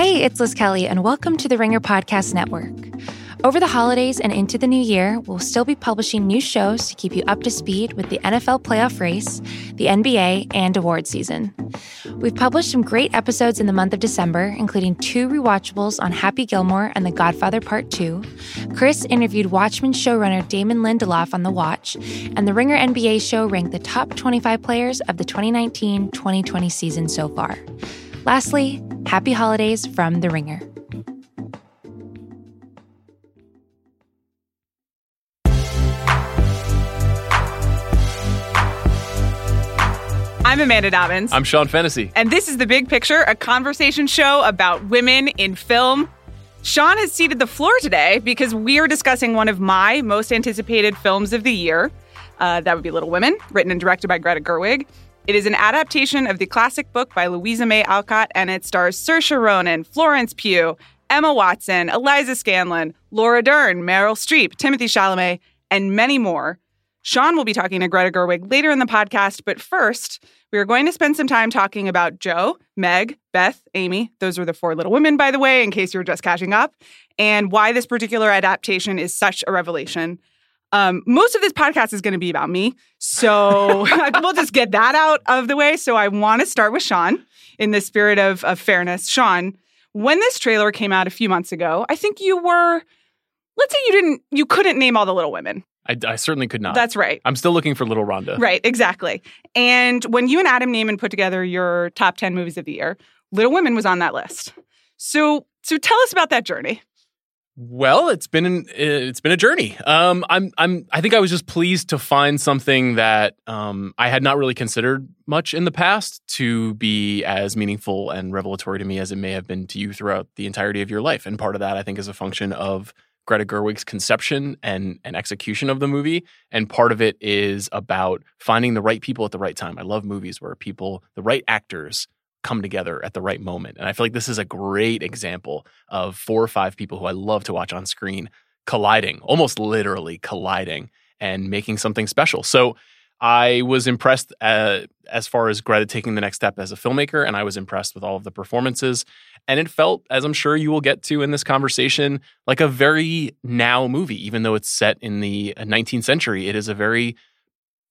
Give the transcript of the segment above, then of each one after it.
Hey, it's Liz Kelly, and welcome to the Ringer Podcast Network. Over the holidays and into the new year, we'll still be publishing new shows to keep you up to speed with the NFL playoff race, the NBA, and award season. We've published some great episodes in the month of December, including two rewatchables on Happy Gilmore and The Godfather Part 2. Chris interviewed Watchmen showrunner Damon Lindelof on The Watch, and the Ringer NBA show ranked the top 25 players of the 2019 2020 season so far. Lastly, happy holidays from The Ringer. I'm Amanda Dobbins. I'm Sean Fennessey. And this is The Big Picture, a conversation show about women in film. Sean has ceded the floor today because we are discussing one of my most anticipated films of the year. Uh, that would be Little Women, written and directed by Greta Gerwig. It is an adaptation of the classic book by Louisa May Alcott, and it stars Saoirse Ronan, Florence Pugh, Emma Watson, Eliza Scanlen, Laura Dern, Meryl Streep, Timothy Chalamet, and many more. Sean will be talking to Greta Gerwig later in the podcast, but first, we are going to spend some time talking about Jo, Meg, Beth, Amy. Those are the four little women, by the way, in case you're just catching up, and why this particular adaptation is such a revelation. Um, most of this podcast is going to be about me. So we'll just get that out of the way. So I want to start with Sean in the spirit of, of fairness. Sean, when this trailer came out a few months ago, I think you were, let's say you didn't, you couldn't name all the little women. I, I, certainly could not. That's right. I'm still looking for Little Rhonda. Right, exactly. And when you and Adam Nayman put together your top 10 movies of the year, Little Women was on that list. So, so tell us about that journey. Well, it's been an, it's been a journey. Um, I'm I'm I think I was just pleased to find something that um, I had not really considered much in the past to be as meaningful and revelatory to me as it may have been to you throughout the entirety of your life. And part of that, I think, is a function of Greta Gerwig's conception and, and execution of the movie. And part of it is about finding the right people at the right time. I love movies where people, the right actors, come together at the right moment. And I feel like this is a great example of four or five people who I love to watch on screen colliding, almost literally colliding and making something special. So I was impressed uh, as far as Greta taking the next step as a filmmaker, and I was impressed with all of the performances. And it felt, as I'm sure you will get to in this conversation, like a very now movie, even though it's set in the 19th century. It is a very,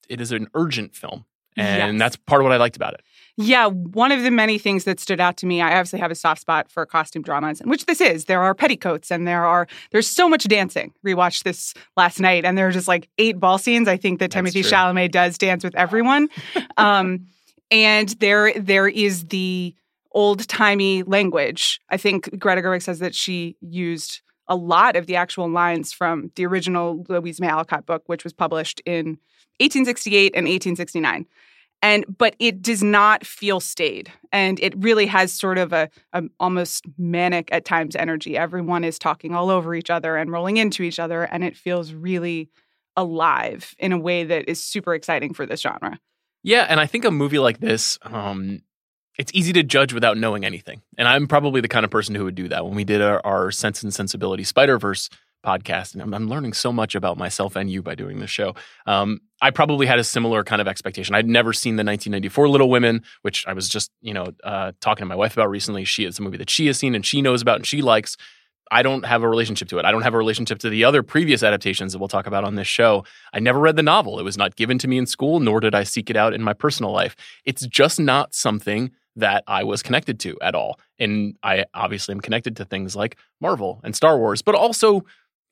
it is an urgent film. And yes. that's part of what I liked about it. Yeah, one of the many things that stood out to me, I obviously have a soft spot for costume dramas, and which this is. There are petticoats and there are there's so much dancing. Rewatched this last night and there are just like eight ball scenes. I think that Timothée Chalamet does dance with everyone. um, and there there is the old timey language. I think Greta Gerwig says that she used a lot of the actual lines from the original Louisa May Alcott book, which was published in 1868 and 1869 and but it does not feel staid and it really has sort of a, a, almost manic at times energy. Everyone is talking all over each other and rolling into each other and it feels really alive in a way that is super exciting for this genre. Yeah and i think a movie like this um it's easy to judge without knowing anything. And i'm probably the kind of person who would do that. When we did our, our sense and sensibility spider verse podcast, and I'm, I'm, learning so much about myself and you by doing this show. Um, I probably had a similar kind of expectation. I'd never seen the 1994 Little Women, which I was just you know uh, talking to my wife about recently. She is a movie that she has seen and she knows about and she likes. I don't have a relationship to it. I don't have a relationship to the other previous adaptations that we'll talk about on this show. I never read the novel. It was not given to me in school, nor did I seek it out in my personal life. It's just not something that I was connected to at all. And I obviously am connected to things like Marvel and Star Wars, but also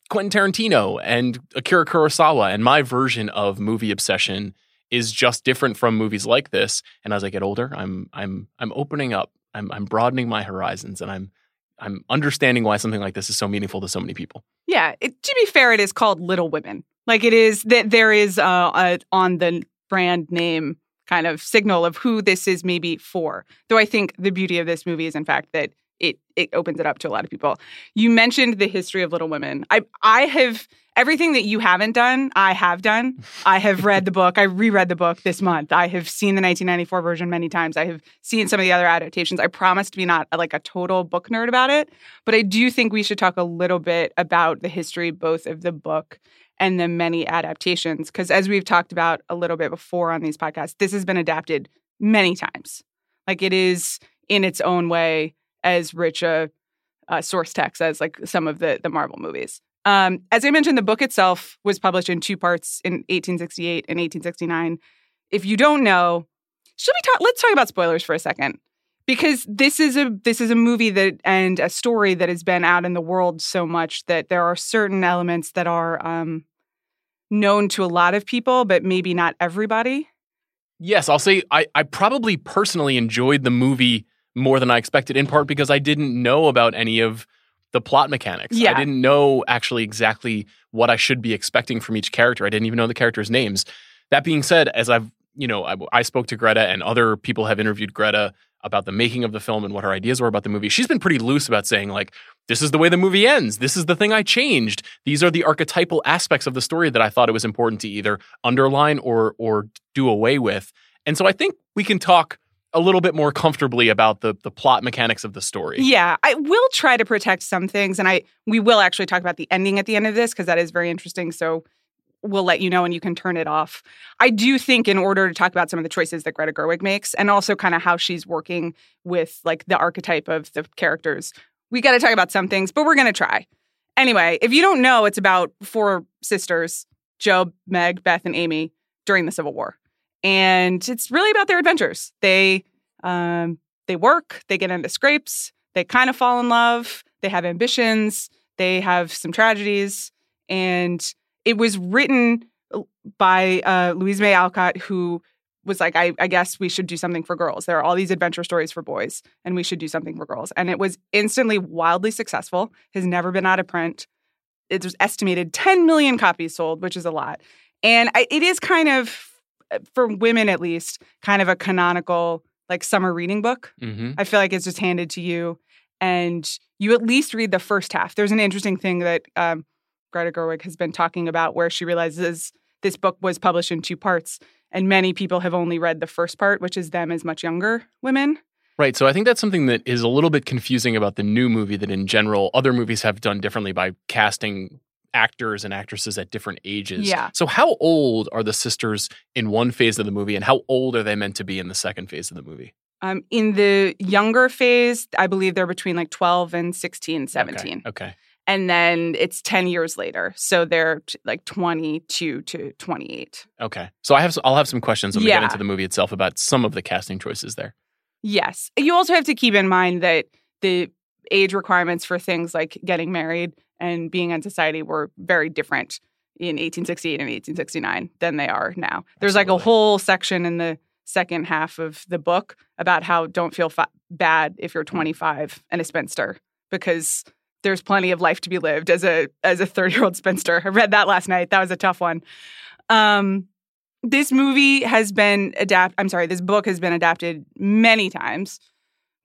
Quentin Tarantino and Akira Kurosawa. And my version of movie obsession is just different from movies like this. And as I get older, I'm I'm I'm opening up. I'm I'm broadening my horizons, and I'm I'm understanding why something like this is so meaningful to so many people. Yeah, it, to be fair, it is called Little Women. Like it is that there is uh, a, on the brand name kind of signal of who this is maybe for. Though I think the beauty of this movie is in fact that it it opens it up to a lot of people. You mentioned the history of Little Women. I I have everything that you haven't done, I have done. I have read the book. I reread the book this month. I have seen the 1994 version many times. I have seen some of the other adaptations. I promise to be not like a total book nerd about it, but I do think we should talk a little bit about the history both of the book and the many adaptations because as we've talked about a little bit before on these podcasts, this has been adapted many times. Like it is in its own way as rich a, a source text as like some of the the Marvel movies. Um, as I mentioned, the book itself was published in two parts in 1868 and 1869. If you don't know, should we talk? Let's talk about spoilers for a second because this is a this is a movie that and a story that has been out in the world so much that there are certain elements that are um, known to a lot of people, but maybe not everybody. Yes, I'll say I, I probably personally enjoyed the movie more than I expected, in part because I didn't know about any of the plot mechanics. Yeah. I didn't know actually exactly what I should be expecting from each character. I didn't even know the characters' names. That being said, as I've you know, I, I spoke to Greta and other people have interviewed Greta about the making of the film and what her ideas were about the movie. She's been pretty loose about saying, like, this is the way the movie ends. This is the thing I changed. These are the archetypal aspects of the story that I thought it was important to either underline or or do away with. And so I think we can talk a little bit more comfortably about the the plot mechanics of the story. Yeah, I will try to protect some things, and I we will actually talk about the ending at the end of this because that is very interesting. So we'll let you know and you can turn it off. I do think in order to talk about some of the choices that Greta Gerwig makes and also kind of how she's working with like the archetype of the characters, we got to talk about some things, but we're to try. Anyway, if you don't know, it's about four sisters, Jo, Meg, Beth, and Amy during the Civil War. And it's really about their adventures. They um, they work, they get into scrapes, they kind of fall in love, they have ambitions, they have some tragedies, and it was written uh, by uh, Louisa May Alcott, who was like, I, I, guess we should do something for girls. There are all these adventure stories for boys, and we should do something for girls. And it was instantly wildly successful, has never been out of print. It was estimated 10 million copies sold, which is a lot. And I, it is kind of, for women at least, kind of a canonical, like summer reading book. Mm-hmm. I feel like it's just handed to you, and you at least read the first half. There's an interesting thing that um, Greta Gerwig has been talking about, where she realizes this book was published in two parts, and many people have only read the first part, which is them as much younger women. Right. So I think that's something that is a little bit confusing about the new movie that in general other movies have done differently by casting actors and actresses at different ages. Yeah. So how old are the sisters in one phase of the movie and how old are they meant to be in the second phase of the movie? Um, in the younger phase, I believe they're between like 12 and 16, 17. Okay. okay and then it's 10 years later so they're t- like 22 to 28 okay so i have i'll have some questions when we Yeah. get into the movie itself about some of the casting choices there yes you also have to keep in mind that the age requirements for things like getting married and being in society were very different in 1868 and 1869 than they are now there's like a whole section in the second half of the book about how don't feel fa- bad if you're 25 and a spinster because there's plenty of life to be lived as a as a 30 year old spinster. I read that last night. That was a tough one. Um, this movie has been adapted. I'm sorry, this book has been adapted many times.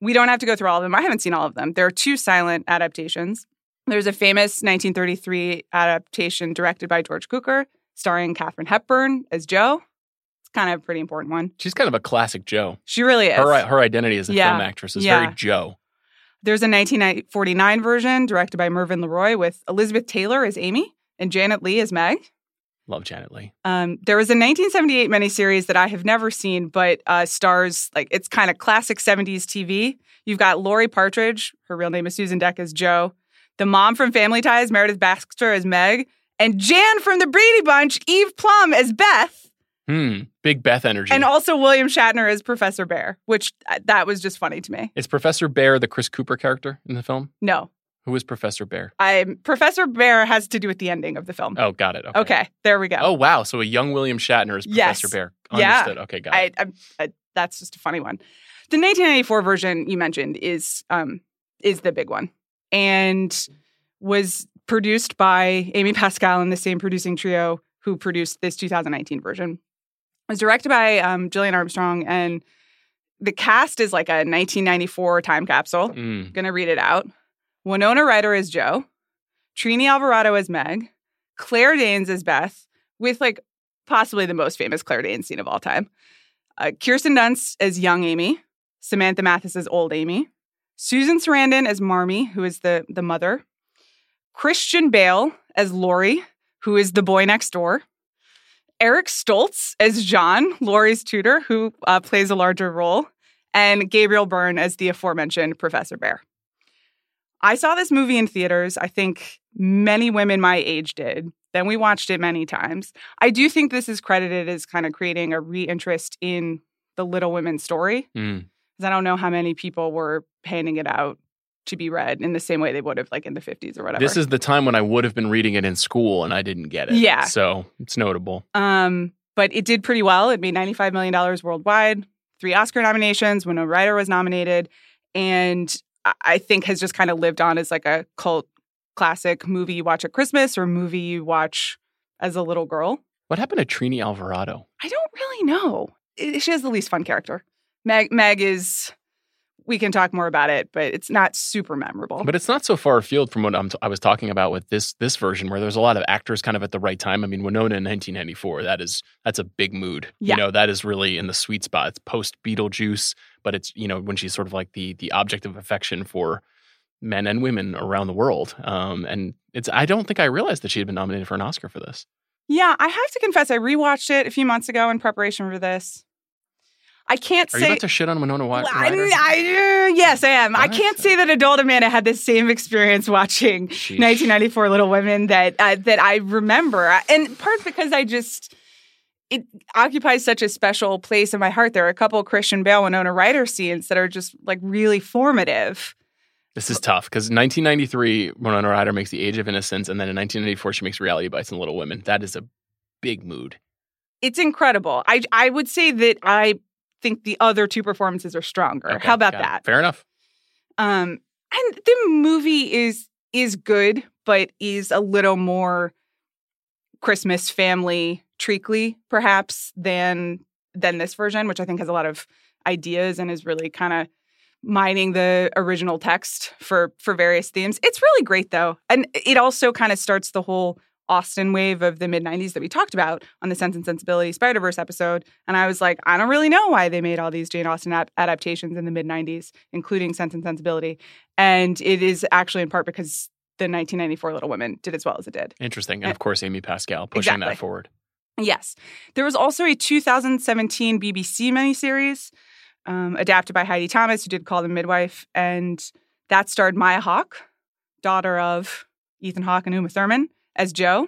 We don't have to go through all of them. I haven't seen all of them. There are two silent adaptations. There's a famous 1933 adaptation directed by George Cukor, starring Katharine Hepburn as Jo. It's kind of a pretty important one. she's kind of a classic jo She really is. her uh, her identity as a Yeah. film actress is Yeah. very jo There's a 1949 version directed by Mervyn LeRoy with Elizabeth Taylor as Amy and Janet Leigh as Meg. Love janet leigh Um, there was a 1978 miniseries that I have never seen, but uh, stars like it's kind of classic 70s TV. You've got Laurie Partridge, her real name is Susan Deck as Jo, the mom from Family Ties, Meredith Baxter as Meg, and Jan from the Brady Bunch, Eve Plumb as Beth, hmm big beth energy. And also William Shatner as Professor Bhaer, which uh, that was just funny to me. is professor bhaer the chris cooper character in the film? No, who is professor bhaer I Professor Bhaer has to do with the ending of the film. oh got it okay, Okay, there we go. oh wow so a young william shatner is professor Yes. bear Yeah. understood okay got it I, I, I, that's just a funny one. The 1994 version you mentioned is um, is the big one, and was produced by Amy Pascal and the same producing trio who produced this 2019 version. It was directed by um, Gillian Armstrong, and the cast is like a 1994 time capsule. Mm. Gonna read it out. Winona Ryder is Jo, Trini Alvarado as Meg, Claire Danes as Beth, with like possibly the most famous Claire Danes scene of all time. Uh, Kirsten Dunst as young Amy, Samantha Mathis as old Amy, Susan Sarandon as Marmee, who is the the mother, Christian Bale as Laurie, who is the boy next door, Eric Stoltz as John, Laurie's tutor, who uh, plays a larger role, and Gabriel Byrne as the aforementioned Professor Bhaer. I saw this movie in theaters. I think many women my age did. Then we watched it many times. I do think this is credited as kind of creating a reinterest in the Little Women story. Mm. Because I don't know how many people were handing it out to be read in the same way they would have like in the 50s or whatever. This is the time when I would have been reading it in school and I didn't get it. Yeah. So it's notable. Um, but it did pretty well. It made $95 million worldwide, three Oscar nominations. Winona Ryder was nominated, and I- think has just kind of lived on as like a cult classic movie you watch at Christmas or movie you watch as a little girl. What happened to Trini Alvarado? I don't really know. She has the least fun character. Meg, Meg is. We can talk more about it, but it's not super memorable. But it's not so far afield from what I'm t- I was talking about with this this version, where there's a lot of actors kind of at the right time. I mean, Winona in 1994, that is that's a big mood. Yeah. You know, that is really in the sweet spot. It's post Beetlejuice, but it's you know when she's sort of like the the object of affection for men and women around the world. Um, and it's I don't think I realized that she had been nominated for an Oscar for this. yeah, I have to confess, I rewatched it a few months ago in preparation for this. I can't Are say. you about to shit on Winona Ryder? I, I, uh, yes, I am. I can't say that adult Amanda had the same experience watching Sheesh. 1994 Little Women that uh, that I remember, and part because I just it occupies such a special place in my heart. There are a couple of Christian Bale Winona Ryder scenes that are just like really formative. This is tough because 1993, Winona Ryder makes The Age of Innocence, and then in 1994, she makes Reality Bites and Little Women. That is a big mood. It's incredible. I I would say that I think the other two performances are stronger. Okay, How about got it. that? Fair enough. Um, and the movie is is good, but is a little more Christmas family treacly, perhaps, than than this version, which I think has a lot of ideas and is really kind of mining the original text for for various themes. It's really great though. And it also kind of starts the whole Austen wave of the mid 90s that we talked about on the Sense and Sensibility Spider Verse episode. And I was like, I don't really know why they made all these Jane Austen ap- adaptations in the mid 90s, including Sense and Sensibility. And it is actually in part because the 1994 Little Women did as well as it did. Interesting. And Uh, of course, Amy Pascal pushing exactly. that forward. Yes. There was also a 2017 BBC miniseries um, adapted by Heidi Thomas, who did Call the Midwife. And that starred Maya Hawke, daughter of Ethan Hawke and Uma Thurman, as Jo.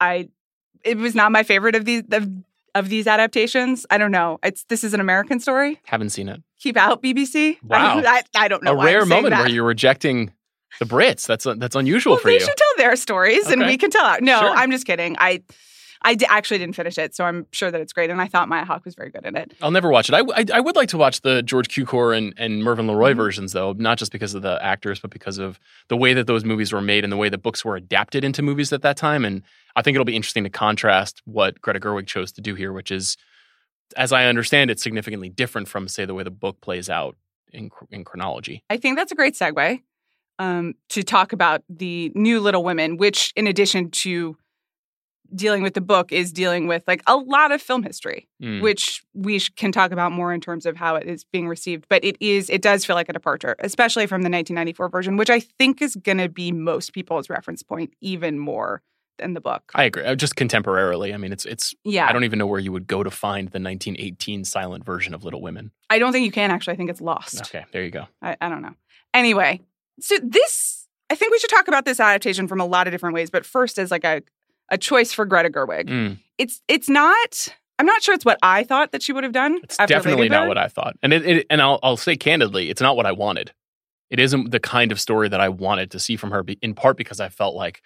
I it was not my favorite of these of, of these adaptations. I don't know. It's this is an American story. Haven't seen it. Keep out BBC. Wow. I, I don't know. a rare moment that. where you're rejecting the Brits. That's that's unusual well, for they you. should tell their stories and we can tell our- No, Sure. I'm just kidding. I I actually didn't finish it, so I'm sure that it's great. And I thought Maya Hawke was very good in it. I'll never watch it. I, I, I would like to watch the George Cukor and, and Mervyn LeRoy Mhm. versions, though, not just because of the actors, but because of the way that those movies were made and the way the books were adapted into movies at that time. And I think it'll be interesting to contrast what Greta Gerwig chose to do here, which is, as I understand it, significantly different from, say, the way the book plays out in, in chronology. I think that's a great segue um, to talk about the new Little Women, which, in addition to dealing with the book, is dealing with like a lot of film history, Mm. which we sh- can talk about more in terms of how it is being received. But it is, it does feel like a departure, especially from the 1994 version, which I think is going to be most people's reference point even more than the book. I agree. Uh, Just contemporarily. I mean, it's it's. yeah, I don't even know where you would go to find the 1918 silent version of Little Women. I don't think you can actually. I think it's lost. Okay, there you go. I, I don't know. Anyway, so this, I think we should talk about this adaptation from a lot of different ways. But first, as like a a choice for Greta Gerwig, Mm. it's it's not. I'm not sure it's what I thought that she would have done. It's definitely not what I thought, and it, it and I'll I'll say candidly, it's not what I wanted. It isn't the kind of story that I wanted to see from her. In part because I felt like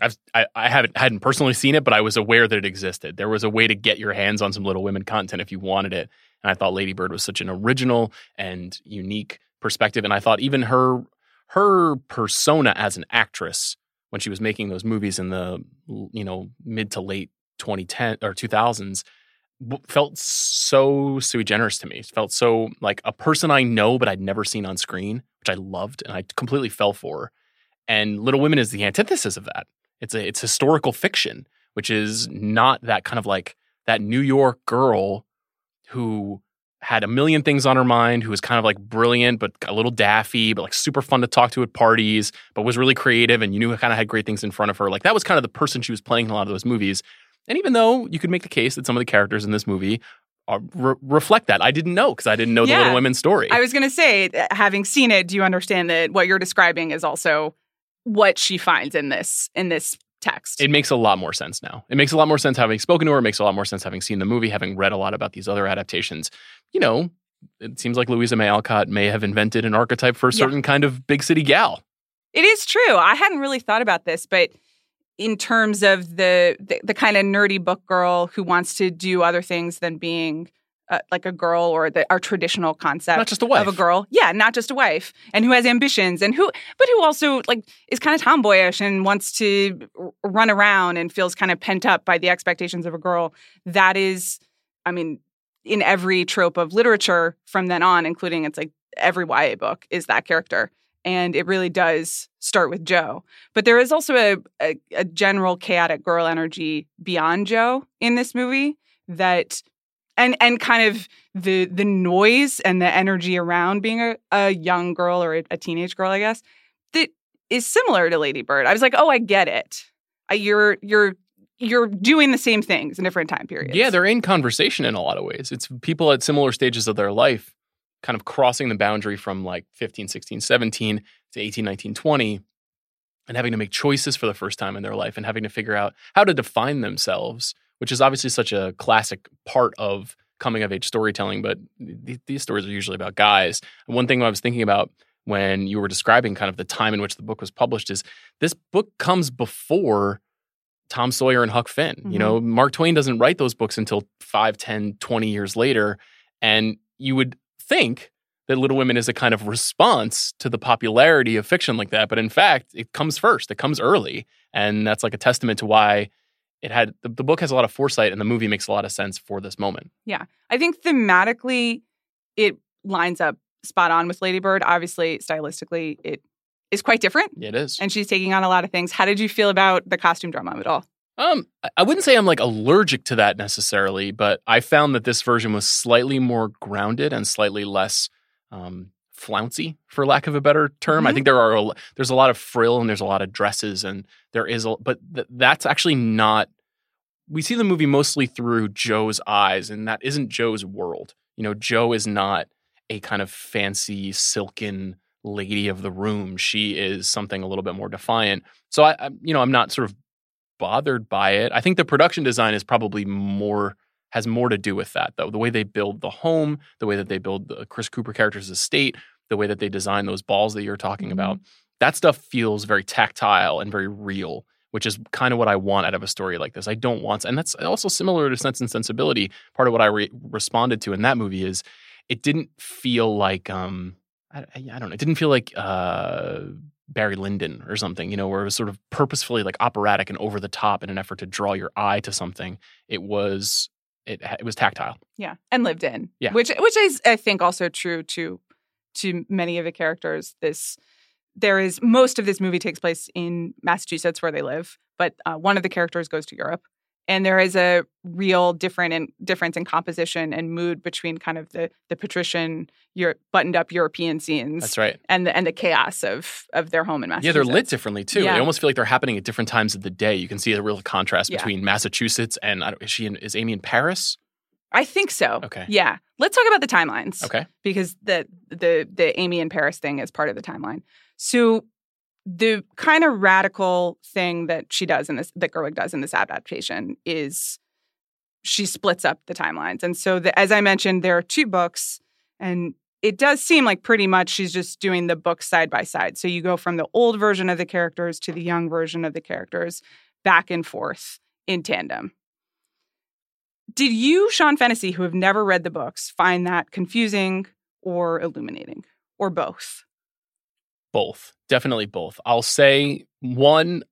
I've I, I haven't hadn't personally seen it, but I was aware that it existed. There was a way to get your hands on some Little Women content if you wanted it, and I thought Lady Bird was such an original and unique perspective. And I thought even her her persona as an actress when she was making those movies in the you know mid to late 2010 or 2000s felt so sui generis to me. It felt so like a person I know but I'd never seen on screen, which I loved and I completely fell for. And Little Women is the antithesis of that. It's a it's historical fiction, which is not that kind of like that New York girl who had a million things on her mind, who was kind of like brilliant but a little daffy, but like super fun to talk to at parties, but was really creative and you knew kind of had great things in front of her. Like that was kind of the person she was playing in a lot of those movies. And even though you could make the case that some of the characters in this movie uh, re- reflect that. I didn't know because I didn't know the Little Women story. I was going to say, uh, having seen it, do you understand that what you're describing is also what she finds in this in this text? it makes a lot more sense now. It makes a lot more sense having spoken to her. It makes a lot more sense having seen the movie, having read a lot about these other adaptations. You know, it seems like Louisa May Alcott may have invented an archetype for a Yeah. certain kind of big city gal. It is true. I hadn't really thought about this, but in terms of the the, the kind of nerdy book girl who wants to do other things than being uh, like a girl or the our traditional concept Not just a wife. of a girl, yeah, not just a wife, and who has ambitions and who, but who also like is kind of tomboyish and wants to run around and feels kind of pent up by the expectations of a girl. That is, I mean, in every trope of literature from then on, including it's like every YA book is that character and it really does start with Jo. But there is also a, a, a general chaotic girl energy beyond Jo in this movie that and and kind of the the noise and the energy around being a, a young girl or a, a teenage girl, I guess, that is similar to Lady Bird. I was like, oh, I get it. You're you're you're doing the same things in different time periods. Yeah, they're in conversation in a lot of ways. It's people at similar stages of their life kind of crossing the boundary from like 15, 16, 17 to 18, 19, 20 and having to make choices for the first time in their life and having to figure out how to define themselves, which is obviously such a classic part of coming of age storytelling. But th- these stories are usually about guys. And one thing I was thinking about when you were describing kind of the time in which the book was published is this book comes before Tom Sawyer and Huck Finn. You mm-hmm. know, Mark Twain doesn't write those books until 5, 10, 20 years later. And you would think that Little Women is a kind of response to the popularity of fiction like that. But in fact, it comes first, it comes early. And that's like a testament to why it had the, the book has a lot of foresight and the movie makes a lot of sense for this moment. Yeah. I think thematically it lines up spot on with Lady Bird. Obviously, stylistically, it is quite different. It is. And she's taking on a lot of things. How did you feel about the costume drama at all? Um, I- I wouldn't say I'm like allergic to that necessarily, but I found that this version was slightly more grounded and slightly less um, flouncy, for lack of a better term. I Mhm. think there are a, there's a lot of frill and there's a lot of dresses and there is a but th- that's actually not. We see the movie mostly through Jo's eyes, and that isn't Jo's world. You know, Jo is not a kind of fancy silken lady of the room. She is something a little bit more defiant. So I, I you know, I'm not sort of bothered by it. I think the production design is probably more has more to do with that though. The way they build the home, the way that they build the Chris Cooper character's estate, the way that they design those balls that you're talking about. That stuff feels very tactile and very real, which is kind of what I want out of a story like this. I don't want and that's also similar to Sense and Sensibility. Part of what I re- responded to in that movie is it didn't feel like um I, I I don't know. It didn't feel like uh Barry Lyndon or something, you know, where it was sort of purposefully like operatic and over the top in an effort to draw your eye to something. It was it it was tactile. Yeah, and lived in. Yeah. which which is I think also true to to many of the characters. This there is most of this movie takes place in Massachusetts where they live, but uh, one of the characters goes to Europe, and there is a real different in, difference in composition and mood between kind of the the patrician, your buttoned up European scenes That's right. and the and the chaos of of their home in Massachusetts. Yeah, they're lit differently too. Yeah. They almost feel like they're happening at different times of the day. You can see a real contrast Yeah. between Massachusetts and I don't, is she in, is Amy in Paris? I think so. Okay. Yeah. Let's talk about the timelines. Okay. because the the the Amy and Paris thing is part of the timeline. So the kind of radical thing that she does in this that Gerwig does in this adaptation is she splits up the timelines. And so the, as I mentioned, there are two books and it does seem like pretty much she's just doing the books side by side. So you go from the old version of the characters to the young version of the characters back and forth in tandem. Did you, Sean Fennessey, who have never read the books, find that confusing or illuminating or both? Both. Definitely both. I'll say one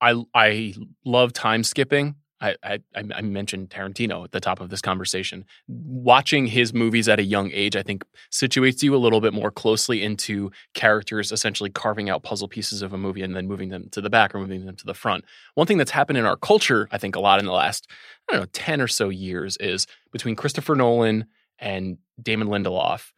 I I love time skipping. I, I I mentioned Tarantino at the top of this conversation. Watching his movies at a young age, I think, situates you a little bit more closely into characters essentially carving out puzzle pieces of a movie and then moving them to the back or moving them to the front. One thing that's happened in our culture, I think, a lot in the last, I don't know, 10 or so years is between Christopher Nolan and Damon Lindelof,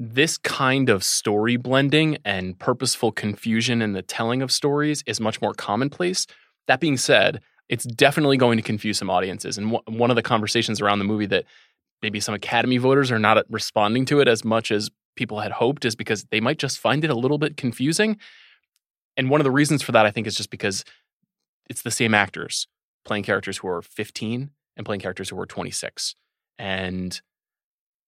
this kind of story blending and purposeful confusion in the telling of stories is much more commonplace. That being said, it's definitely going to confuse some audiences. And wh- one of the conversations around the movie that maybe some Academy voters are not uh, responding to it as much as people had hoped is because they might just find it a little bit confusing. And one of the reasons for that, I think, is just because it's the same actors playing characters who are 15 and playing characters who are 26. And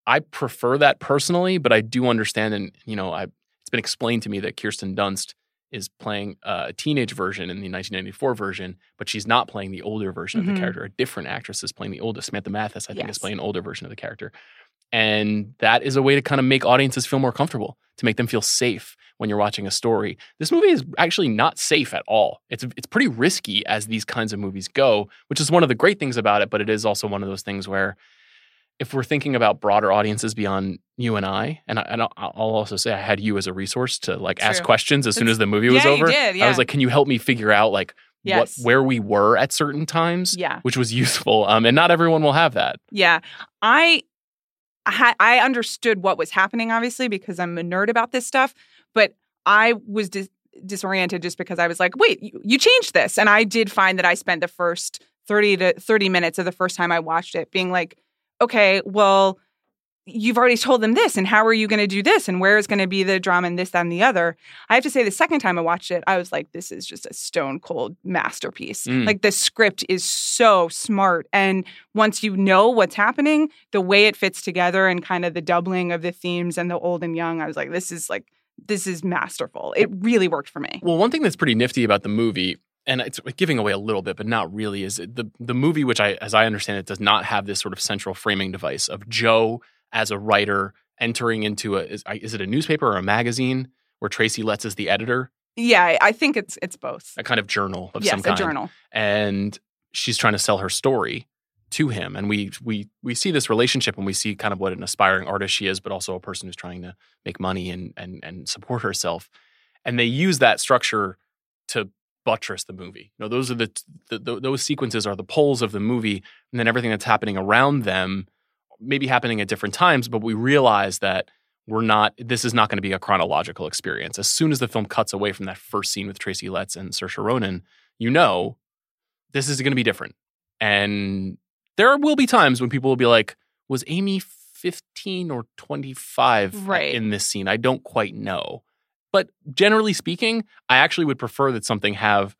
I prefer that personally, but I do understand, and you know, I, it's been explained to me that Kirsten Dunst is playing a teenage version in the 1994 version, but she's not playing the older version Mhm. of the character. A different actress is playing the oldest. Samantha Mathis, I think, Yes. is playing an older version of the character. And that is a way to kind of make audiences feel more comfortable, to make them feel safe when you're watching a story. This movie is actually not safe at all. It's it's pretty risky as these kinds of movies go, which is one of the great things about it, but it is also one of those things where if we're thinking about broader audiences beyond you and I, and, I, and I'll also say I had you as a resource to like ask questions as soon as the movie was yeah, you over. did, I was like, can you help me figure out like Yes. what where we were at certain times? Yeah. Which was useful. Um, and not everyone will have that. Yeah. I had I understood what was happening obviously because I'm a nerd about this stuff, but I was dis- disoriented just because I was like, "Wait, you, you changed this." And I did find that I spent the first 30 to 30 minutes of the first time I watched it being like, "Okay, well, you've already told them this and how are you going to do this and where is going to be the drama and this that and the other? I have to say the second time i watched it i was like this is just a stone cold masterpiece. Mm. like the script is so smart and once you know what's happening the way it fits together and kind of the doubling of the themes and the old and young i was like this is like this is masterful. It really worked for me. Well, one thing that's pretty nifty about the movie, and it's giving away a little bit, but not really, is the the movie, which I, as I understand it, does not have this sort of central framing device of Jo as a writer entering into a is, is it a newspaper or a magazine where Tracy Letts is the editor, yeah I- think it's it's both. A kind of journal of yes some a journal. And she's trying to sell her story to him, and we we we see this relationship, and we see kind of what an aspiring artist she is, but also a person who's trying to make money and and and support herself, and they use that structure to buttress the movie. You know, those are the, the, the those sequences are the poles of the movie, and then everything that's happening around them, maybe happening at different times, but we realize that we're not. This is not going to be a chronological experience. As soon as the film cuts away from that first scene with Tracy Letts and Saoirse Ronan, you know, this is going to be different, and there will be times when people will be like, "Was Amy?" 15 or 25 Right. in this scene. I don't quite know. But generally speaking, I actually would prefer that something have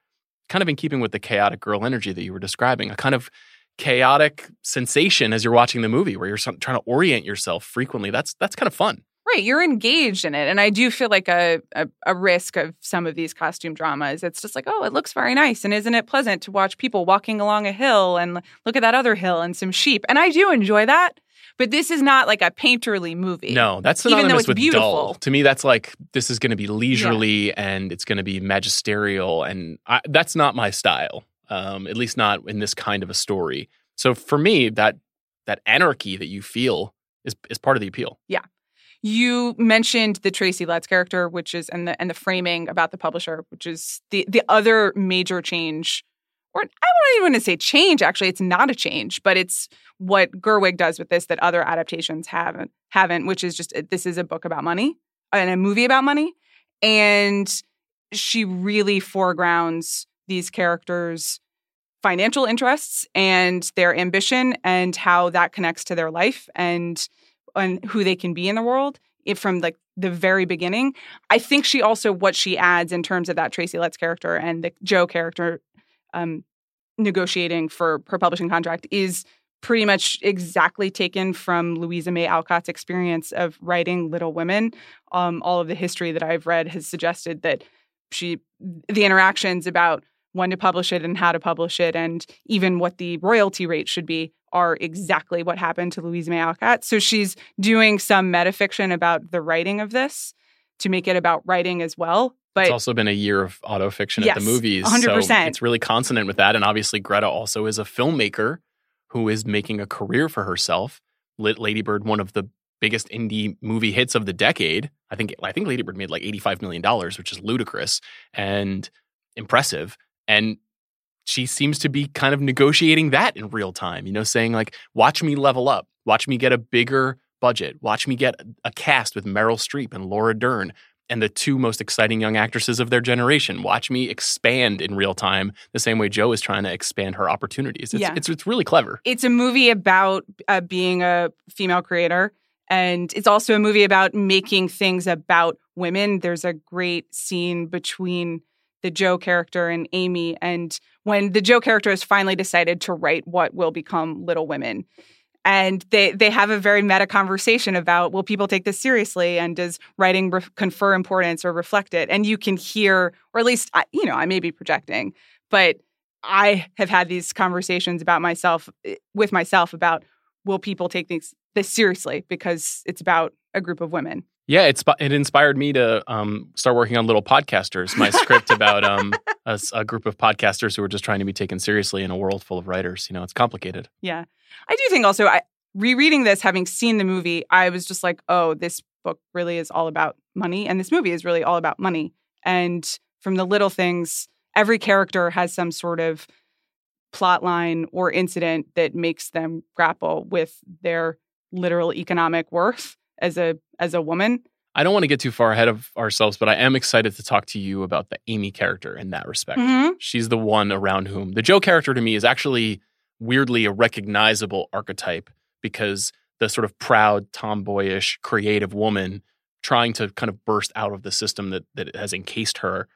kind of in keeping with the chaotic girl energy that you were describing, a kind of chaotic sensation as you're watching the movie where you're trying to orient yourself frequently. That's that's kind of fun. Right, you're engaged in it, and I do feel like a, a a risk of some of these costume dramas. It's just like, oh, it looks very nice, and isn't it pleasant to watch people walking along a hill and look at that other hill and some sheep? And I do enjoy that, but this is not like a painterly movie. No, that's Even though synonymous it's with beautiful. dull. To me, that's like this is going to be leisurely and it's going to be magisterial, and I, that's not my style. Um, at least not in this kind of a story. So for me, that that anarchy that you feel is is part of the appeal. Yeah. You mentioned the Tracy Letts character, which is and the and the framing about the publisher, which is the the other major change. Or I don't even want to say change. Actually, it's not a change, but it's what Gerwig does with this that other adaptations haven't haven't. Which is just uh, this is a book about money uh, and a movie about money, and she really foregrounds these characters' financial interests and their ambition and how that connects to their life and and who they can be in the world if from like the very beginning. I think she also what she adds in terms of that Tracy Letts character and the Jo character um, negotiating for her publishing contract is pretty much exactly taken from Louisa May Alcott's experience of writing Little Women. Um, all of the history that I've read has suggested that she the interactions about when to publish it and how to publish it and even what the royalty rate should be are exactly what happened to Louisa May Alcott. So she's doing some metafiction about the writing of this to make it about writing as well. But it's also been a year of autofiction at Yes, the movies. 100%. So it's really consonant with that. And obviously, Greta also is a filmmaker who is making a career for herself. Lit Lady Bird, one of the biggest indie movie hits of the decade. I think I think Lady Bird made like $85 million, which is ludicrous and impressive. And she seems to be kind of negotiating that in real time, you know, saying like, watch me level up, watch me get a bigger budget, watch me get a cast with Meryl Streep and Laura Dern and the two most exciting young actresses of their generation. Watch me expand in real time the same way Jo is trying to expand her opportunities. It's Yeah. it's, it's really clever. It's a movie about uh, being a female creator, and it's also a movie about making things about women. There's a great scene between the Jo character and Amy, and when the Joe character has finally decided to write what will become Little Women. And they, they have a very meta conversation about will people take this seriously and does writing re- confer importance or reflect it? And you can hear, or at least I, you know, I may be projecting, but I have had these conversations about myself eh, with myself about will people take this this seriously because it's about a group of women. Yeah, it's it inspired me to um, start working on Little Podcasters, my script about um, a, a group of podcasters who are just trying to be taken seriously in a world full of writers. You know, it's complicated. Yeah. I do think also I rereading this having seen the movie, I was just like, "Oh, this book really is all about money and this movie is really all about money." And from the little things, every character has some sort of plot line or incident that makes them grapple with their literal economic worth as a as a woman. I don't want to get too far ahead of ourselves, but I am excited to talk to you about the Amy character in that respect. Mhm. She's the one around whom the Jo character to me is actually weirdly a recognizable archetype because the sort of proud, tomboyish, creative woman trying to kind of burst out of the system that that has encased her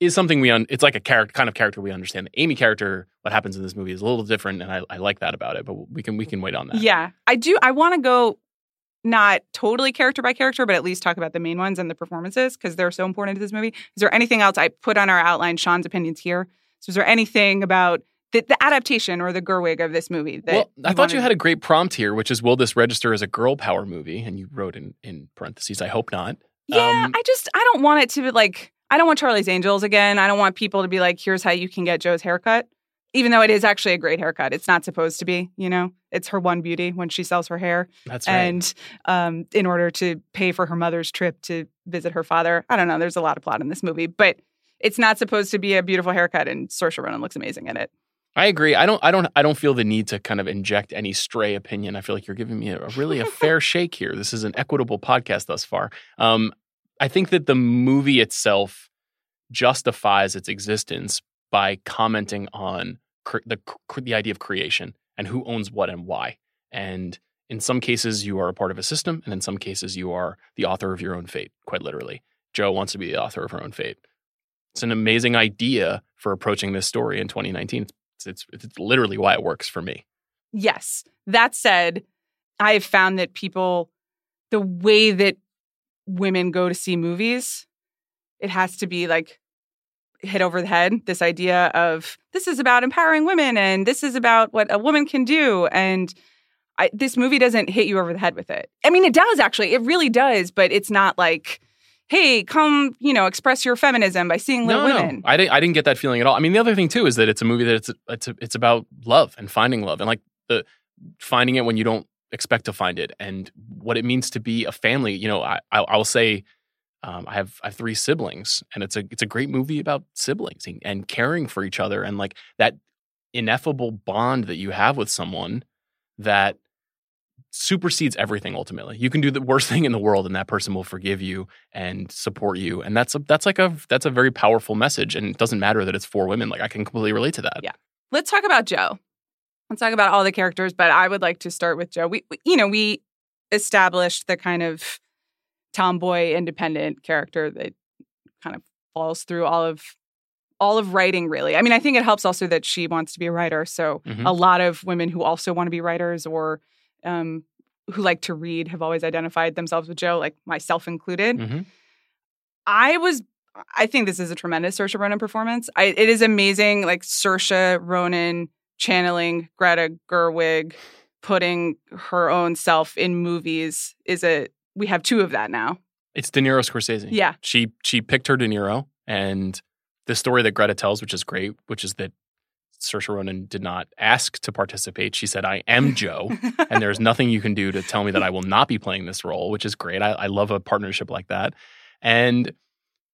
is something we un- it's like a character kind of character we understand. The Amy character, what happens in this movie is a little different, and I, I like that about it. But we can we can wait on that. Yeah, I do. I want to go not totally character by character, but at least talk about the main ones and the performances because they're so important to this movie. Is there anything else I put on our outline? Sean's opinions here. So, is there anything about the, the adaptation or the Gerwig of this movie? That well, I thought you had a great prompt here, which is, will this register as a girl power movie? And you wrote in in parentheses, I hope not. Yeah, Um, I just I don't want it to be like I don't want Charlie's Angels again. I don't want people to be like, here's how you can get Jo's haircut. Even though it is actually a great haircut, it's not supposed to be. You know, it's her one beauty when she sells her hair. That's right. and um, in order to pay for her mother's trip to visit her father. I don't know. There's a lot of plot in this movie, but it's not supposed to be a beautiful haircut, and Saoirse Ronan looks amazing in it. I agree. I don't. I don't. I don't feel the need to kind of inject any stray opinion. I feel like you're giving me a, a really a fair shake here. This is an equitable podcast thus far. Um, I think that the movie itself justifies its existence by commenting on the the idea of creation and who owns what and why. And in some cases, you are a part of a system, and in some cases, you are the author of your own fate. Quite literally, Jo wants to be the author of her own fate. It's an amazing idea for approaching this story in 2019. It's, it's, it's literally why it works for me. Yes. That said, I have found that people, the way that women go to see movies, it has to be like hit over the head. This idea of this is about empowering women and this is about what a woman can do. And I, this movie doesn't hit you over the head with it. I mean, it does actually. It really does, but it's not like, hey, come, you know, express your feminism by seeing Little no, Women. no, I didn't. I didn't get that feeling at all. I mean, the other thing too is that it's a movie that it's it's it's about love and finding love and like the finding it when you don't expect to find it and what it means to be a family. You know, I I, I will say. Um, I have I have three siblings, and it's a it's a great movie about siblings and, and caring for each other, and like that ineffable bond that you have with someone that supersedes everything ultimately. You can do the worst thing in the world and that person will forgive you and support you. And that's a that's like a that's a very powerful message and it doesn't matter that it's for women. Like I can completely relate to that. Yeah. Let's talk about Jo. Let's talk about all the characters, but I would like to start with Jo. We, we you know, we established the kind of tomboy independent character that kind of falls through all of all of writing really. I mean, I think it helps also that she wants to be a writer. So Mhm. a lot of women who also want to be writers or um, who like to read have always identified themselves with Jo, like myself included. Mhm. I was I think this is a tremendous Saoirse Ronan performance. I, it is amazing, like Saoirse Ronan channeling Greta Gerwig, putting her own self in movies is a we have two of that now. It's De Niro Scorsese. Yeah. She she picked her De Niro and the story that Greta tells, which is great, which is that Saoirse Ronan did not ask to participate. She said, I am Jo. and there's nothing you can do to tell me that I will not be playing this role, which is great. I, I love a partnership like that. And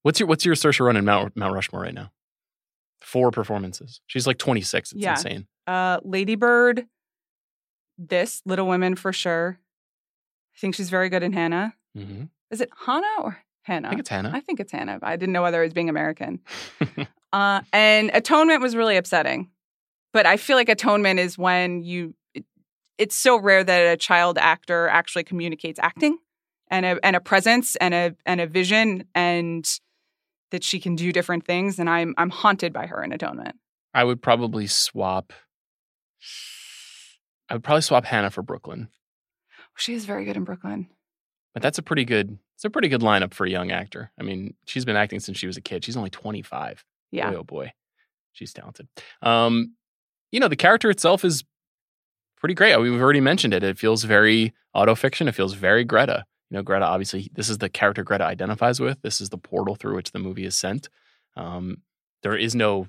what's your what's your Saoirse Ronan Mount, Mount Rushmore right now? Four performances. She's like 26. It's Yeah. insane. uh, Ladybird, this Little Women for sure. I think she's very good in Hannah. hmm Is it Hannah or Hannah. I think it's Hannah. I think it's Hannah. I didn't know whether it was being American. uh, and atonement was really upsetting. But I feel like atonement is when you, it, it's so rare that a child actor actually communicates acting and a, and a presence and a, and a vision and that she can do different things. And I'm, I'm haunted by her in atonement. I would probably swap. I would probably swap Hannah for Brooklyn. She is very good in Brooklyn. But that's a pretty good. It's a pretty good lineup for a young actor. I mean, she's been acting since she was a kid. She's only 25. Yeah. Boy, oh boy, she's talented. Um, you know, the character itself is pretty great. We've already mentioned it. It feels very autofiction. It feels very Greta. You know, Greta. Obviously, this is the character Greta identifies with. This is the portal through which the movie is sent. Um, there is no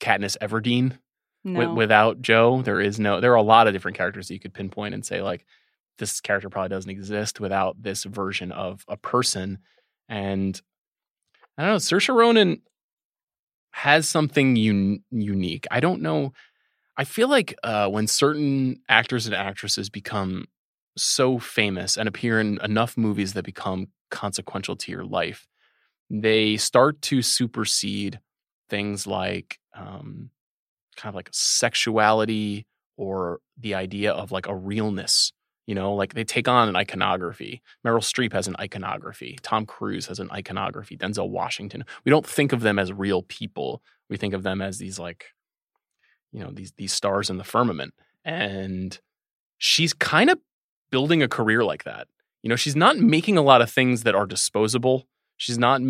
Katniss Everdeen No. wi- without Jo. There is no. There are a lot of different characters that you could pinpoint and say like, this character probably doesn't exist without this version of a person. And I don't know. Saoirse Ronan has something un- unique. I don't know. I feel like uh, when certain actors and actresses become so famous and appear in enough movies that become consequential to your life, they start to supersede things like um, kind of like sexuality or the idea of like a realness. You know, like they take on an iconography. Meryl Streep has an iconography. Tom Cruise has an iconography. Denzel Washington. We don't think of them as real people. We think of them as these like, you know, these these stars in the firmament. And she's kind of building a career like that. You know, she's not making a lot of things that are disposable. She's not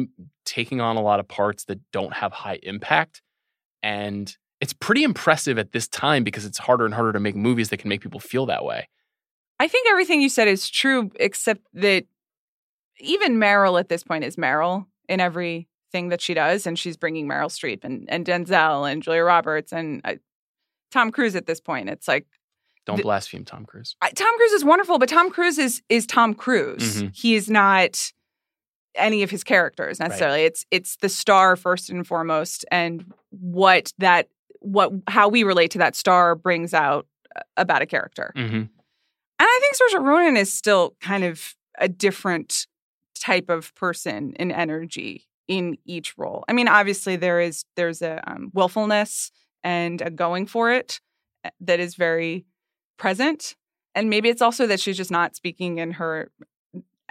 taking on a lot of parts that don't have high impact. And it's pretty impressive at this time because it's harder and harder to make movies that can make people feel that way. I think everything you said is true, except that even Meryl at this point is Meryl in everything that she does, and she's bringing Meryl Streep and, and Denzel and Julia Roberts and uh, Tom Cruise at this point. It's like Don't The- blaspheme Tom Cruise. I, Tom Cruise is wonderful, but Tom Cruise is is Tom Cruise. Mhm. He is not any of his characters necessarily. It's it's the star first and foremost, and what that what how we relate to that star brings out uh, about a character. Mm-hmm. And I think Saoirse Ronan is still kind of a different type of person in energy in each role. I mean, obviously there is there's a um, willfulness and a going for it uh, that is very present, and maybe it's also that she's just not speaking in her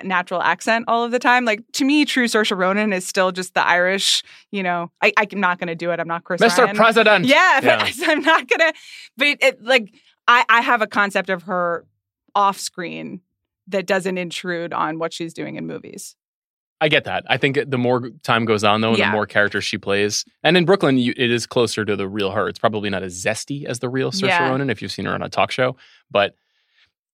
natural accent all of the time. Like to me, true Saoirse Ronan is still just the Irish. You know, I, I'm not going to do it. I'm not Chris. Mr. Ryan. President. Yeah, Yeah. but I'm not gonna. But it, like, I I have a concept of her off screen that doesn't intrude on what she's doing in movies. I get that. I think the more time goes on, though, and Yeah. the more characters she plays, and in Brooklyn, you, it is closer to the real her. It's probably not as zesty as the real Saoirse Yeah. Ronan if you've seen her on a talk show, but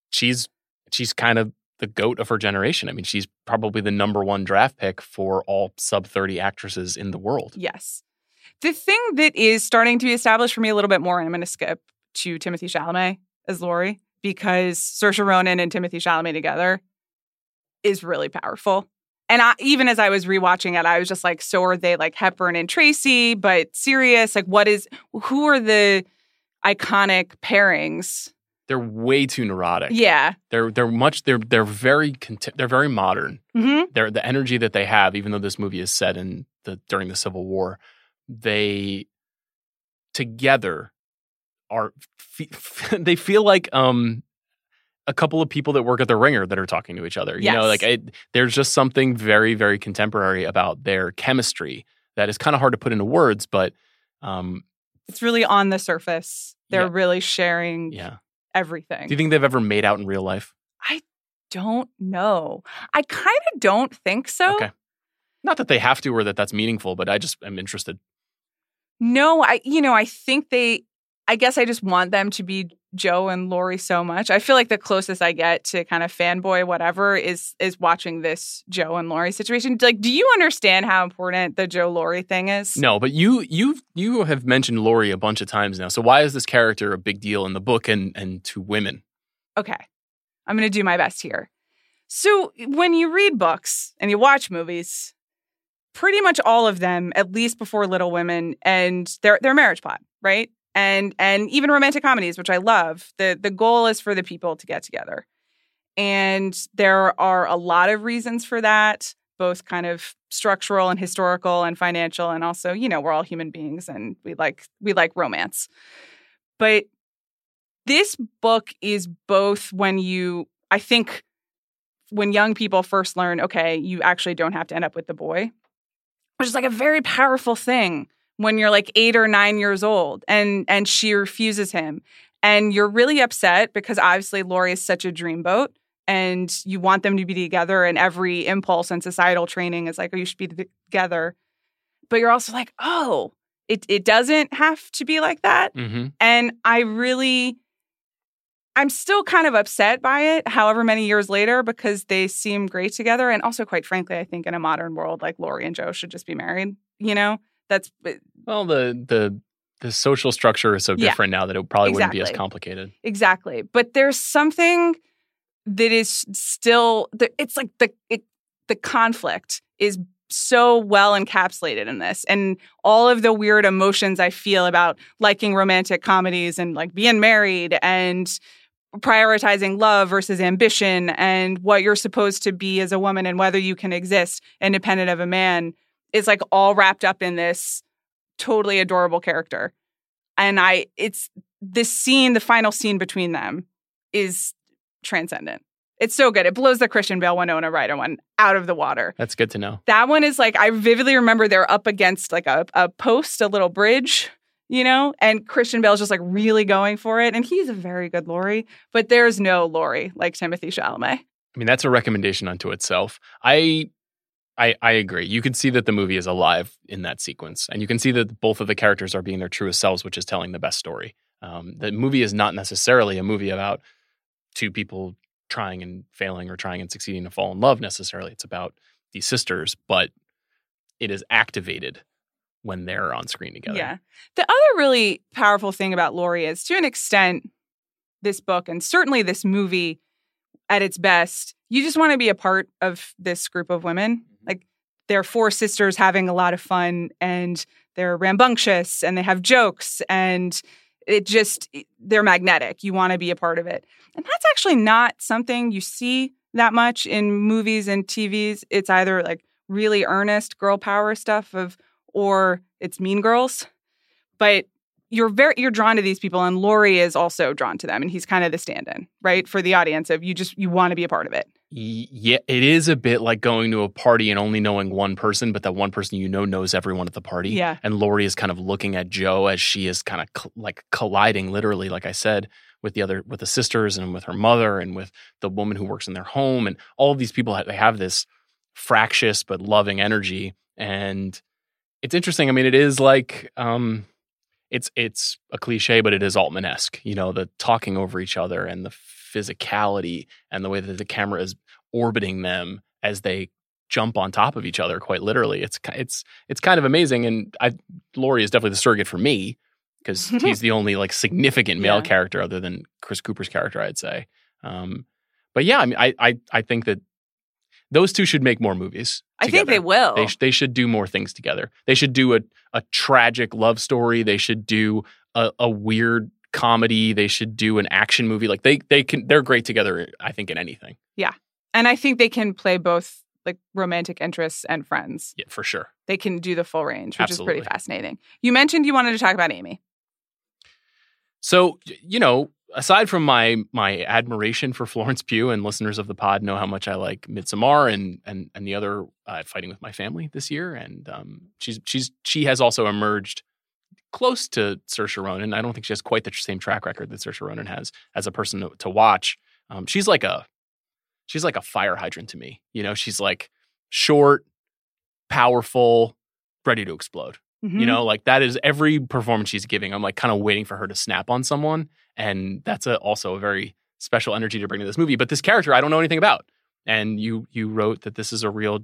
she's she's kind of the goat of her generation. I mean, she's probably the number one draft pick for all sub thirty actresses in the world. Yes, the thing that is starting to be established for me a little bit more, and I'm going to skip to Timothée Chalamet as Laurie because Saoirse Ronan and Timothée Chalamet together is really powerful. And I, even as I was rewatching it, I was just like, so are they like Hepburn and Tracy, but serious? Like, what is, who are the iconic pairings? They're way too neurotic. Yeah. They're they're much they're they're very conti- they're very modern. hmm they're the energy that they have, even though this movie is set in the during the Civil War, they together are they feel like um a couple of people that work at the Ringer that are talking to each other. You know, like it, there's just something very very contemporary about their chemistry that is kind of hard to put into words, but um It's really on the surface. They're Yeah. really sharing yeah. everything. Do you think they've ever made out in real life? I don't know. I kind of don't think so. Okay. Not that they have to or that that's meaningful, but I just am interested. No, I you know, I think they I guess I just want them to be Jo and Laurie so much. I feel like the closest I get to kind of fanboy whatever is is watching this Jo and Laurie situation. Like, do you understand how important the Jo Laurie thing is? No, but you you you have mentioned Laurie a bunch of times now. So why is this character a big deal in the book and and to women? Okay. I'm going to do my best here. So, when you read books and you watch movies, pretty much all of them, at least before Little Women, and their their marriage plot, right? And and even romantic comedies, which I love, the the goal is for the people to get together. And there are a lot of reasons for that, both kind of structural and historical and financial and also, you know, we're all human beings and we like we like romance. But this book is both when you I think when young people first learn, okay, you actually don't have to end up with the boy, which is like a very powerful thing when you're like eight or nine years old and and she refuses him. And you're really upset because obviously Laurie is such a dreamboat and you want them to be together and every impulse and societal training is like, oh, you should be together. But you're also like, oh, it, it doesn't have to be like that. Mm-hmm. And I really I'm still kind of upset by it, however many years later, because they seem great together. And also, quite frankly, I think in a modern world, like Laurie and Jo should just be married. You know, that's uh, well, the the the social structure is so Yeah. different now that it probably wouldn't be as complicated. exactly. But there's something that is still. the- It's like the it, the conflict is so well encapsulated in this, and all of the weird emotions I feel about liking romantic comedies and like being married and prioritizing love versus ambition and what you're supposed to be as a woman and whether you can exist independent of a man is like all wrapped up in this totally adorable character. And I it's this scene, the final scene between them is transcendent. It's so good. It blows the Christian Bale Winona Ryder one out of the water. That's good to know. That one is like I vividly remember they're up against like a, a post, a little bridge, you know, and Christian Bale's just like really going for it. And he's a very good Laurie, but there's no Laurie like Timothée Chalamet. I mean, that's a recommendation unto itself. I, I, I agree. You can see that the movie is alive in that sequence, and you can see that both of the characters are being their truest selves, which is telling the best story. Um, the movie is not necessarily a movie about two people trying and failing or trying and succeeding to fall in love necessarily. It's about these sisters, but it is activated when they're on screen together. Yeah. The other really powerful thing about Laurie is to an extent, this book and certainly this movie at its best, you just want to be a part of this group of women. They're four sisters having a lot of fun and they're rambunctious and they have jokes and it just they're magnetic. You want to be a part of it. And that's actually not something you see that much in movies and TVs. It's either like really earnest girl power stuff of or it's Mean Girls. But you're very you're drawn to these people, and Laurie is also drawn to them, and he's kind of the stand-in, right, for the audience of you just you want to be a part of it. Yeah, it is a bit like going to a party and only knowing one person, but that one person you know knows everyone at the party. Yeah. And Laurie is kind of looking at Jo as she is kind of cl- like colliding, literally, like I said, with the other, with the sisters and with her mother and with the woman who works in their home. And all of these people, ha- they have this fractious but loving energy. And it's interesting. I mean, it is like, um, it's it's a cliche, but it is Altman esque. You know, the talking over each other and the physicality and the way that the camera is orbiting them as they jump on top of each other. Quite literally it's it's it's kind of amazing. And I, Laurie is definitely the surrogate for me because he's the only like significant male Yeah. character other than Chris Cooper's character, I'd say. Um, but yeah, I mean, I I I think that those two should make more movies. I think they will. They, sh- they should do more things together. They should do a, a tragic love story. They should do a, a weird comedy. They should do an action movie. Like they they can they're great together. I think in anything. Yeah, and I think they can play both like romantic interests and friends. Yeah, for sure. They can do the full range, which is pretty fascinating. You mentioned you wanted to talk about Amy. So you know, aside from my my admiration for Florence Pugh, and listeners of the pod know how much I like Midsommar and and and the other uh, Fighting with My Family this year, and um, she's she's she has also emerged close to Saoirse Ronan. I don't think she has quite the same track record that Saoirse Ronan has as a person to, to watch. Um, she's like a she's like a fire hydrant to me. You know, she's like short, powerful, ready to explode. Mhm. You know, like that is every performance she's giving. I'm like kind of waiting for her to snap on someone, and that's a, also a very special energy to bring to this movie. But this character, I don't know anything about. And you you wrote that this is a real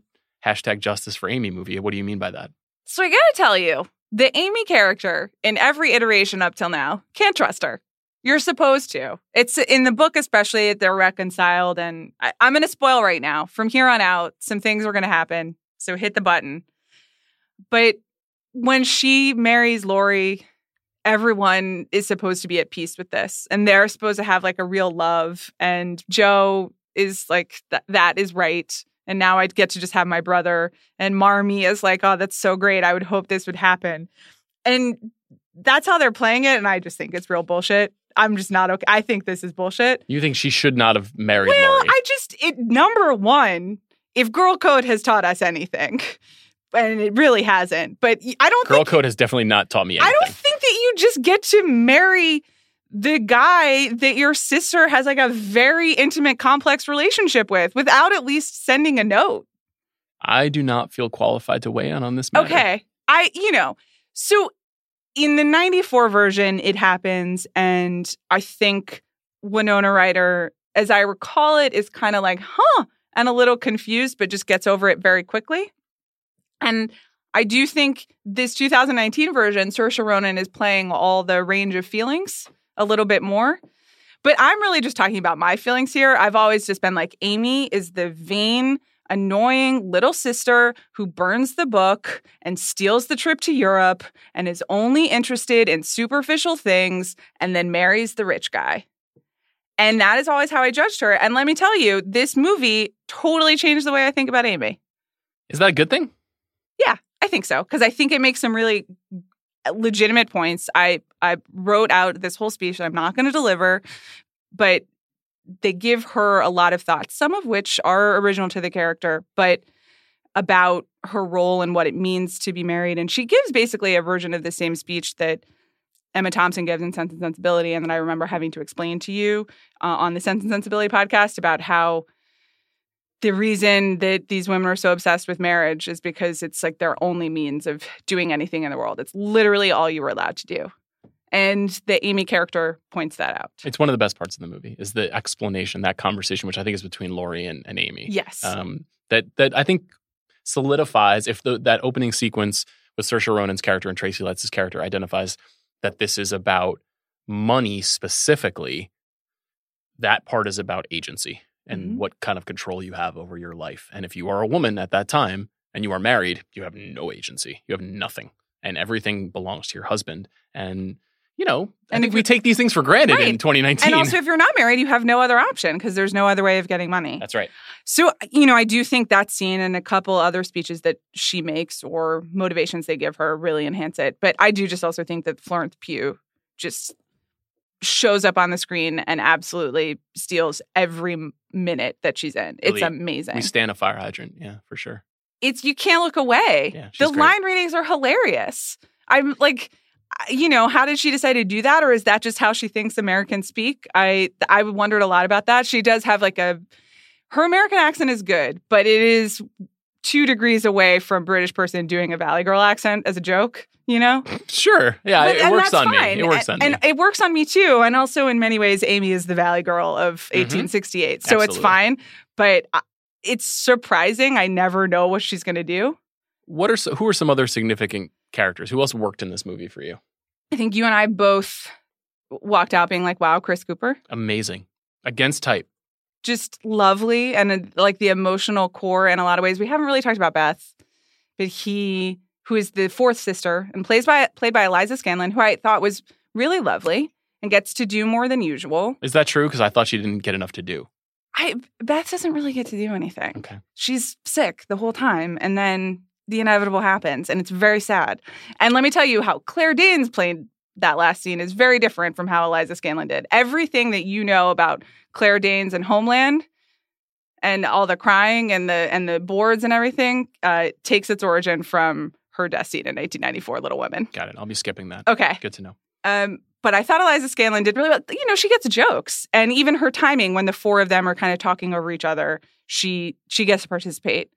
hashtag justice for Amy movie. What do you mean by that? So I gotta tell you, the Amy character in every iteration up till now, can't trust her. You're supposed to. It's in the book, especially, they're reconciled. And I, I'm going to spoil right now. From here on out, some things are going to happen. So hit the button. But when she marries Laurie, everyone is supposed to be at peace with this. And they're supposed to have like a real love. And Jo is like, th- that is right. And now I get to just have my brother. And Marmee is like, oh, that's so great. I would hope this would happen. And that's how they're playing it. And I just think it's real bullshit. I'm just not okay. I think this is bullshit. You think she should not have married Well, Laurie? I just, it, number one, if Girl Code has taught us anything, and it really hasn't, but I don't Girl think, Code has definitely not taught me anything. I don't think that you just get to marry the guy that your sister has like a very intimate, complex relationship with without at least sending a note. I do not feel qualified to weigh in on this matter. Okay. I, you know, so in the 94 version, it happens. And I think Winona Ryder, as I recall it, is kind of like, huh, and a little confused, but just gets over it very quickly. And I do think this 2019 version, Saoirse Ronan is playing all the range of feelings a little bit more. But I'm really just talking about my feelings here. I've always just been like, Amy is the vain, annoying little sister who burns the book and steals the trip to Europe and is only interested in superficial things and then marries the rich guy. And that is always how I judged her. And let me tell you, this movie totally changed the way I think about Amy. Is that a good thing? Yeah, I think so. Because I think it makes some really legitimate points. I I wrote out this whole speech that I'm not going to deliver, but they give her a lot of thoughts, some of which are original to the character, but about her role and what it means to be married. And she gives basically a version of the same speech that Emma Thompson gives in Sense and Sensibility, and that I remember having to explain to you uh, on the Sense and Sensibility podcast about how the reason that these women are so obsessed with marriage is because it's like their only means of doing anything in the world. It's literally all you were allowed to do. And the Amy character points that out. It's one of the best parts of the movie is the explanation, that conversation, which I think is between Laurie and, and Amy. Yes. Um, that that I think solidifies if the, that opening sequence with Saoirse Ronan's character and Tracy Letts' character identifies that this is about money specifically. That part is about agency and Mhm. what kind of control you have over your life. And if you are a woman at that time and you are married, you have no agency. You have nothing, and everything belongs to your husband. And you know, I And think if we take these things for granted in 2019. and also, if you're not married, you have no other option because there's no other way of getting money. That's right. So, you know, I do think that scene and a couple other speeches that she makes or motivations they give her really enhance it. But I do just also think that Florence Pugh just shows up on the screen and absolutely steals every minute that she's in. It's amazing. We stand a fire hydrant. Yeah, for sure. it's you can't look away. Yeah, the great. line readings are hilarious. I'm like you know, how did she decide to do that or is that just how she thinks Americans speak? I I wondered a lot about that. She does have like a her American accent is good, but it is 2 degrees away from British person doing a Valley Girl accent as a joke, you know? Sure. Yeah, But- it and works on fine. me. It works and, on and me. it works on me too. And also, in many ways, Amy is the Valley Girl of mm-hmm. 1868. So it's fine. But uh, it's surprising. I never know what she's going to do. What are so, who are some other significant characters? Who else worked in this movie for you? I think you and I both walked out being like, wow, Chris Cooper. Amazing. Against type. Just lovely. And uh, like the emotional core in a lot of ways. We haven't really talked about Beth, but he, who is the fourth sister and plays by played by Eliza Scanlen, who I thought was really lovely and gets to do more than usual. Is that true? Because I thought she didn't get enough to do. I Beth doesn't really get to do anything. Okay. She's sick the whole time, and then the inevitable happens, and it's very sad. And let me tell you how Claire Danes played that last scene is very different from how Eliza Scanlen did. Everything that you know about Claire Danes and Homeland, and all the crying and the and the boards and everything, uh, takes its origin from her death scene in 1994, Little Women. Got it. I'll be skipping that. Okay. Good to know. Um, but I thought Eliza Scanlen did really well. You know, she gets jokes, and even her timing when the four of them are kind of talking over each other, she she gets to participate,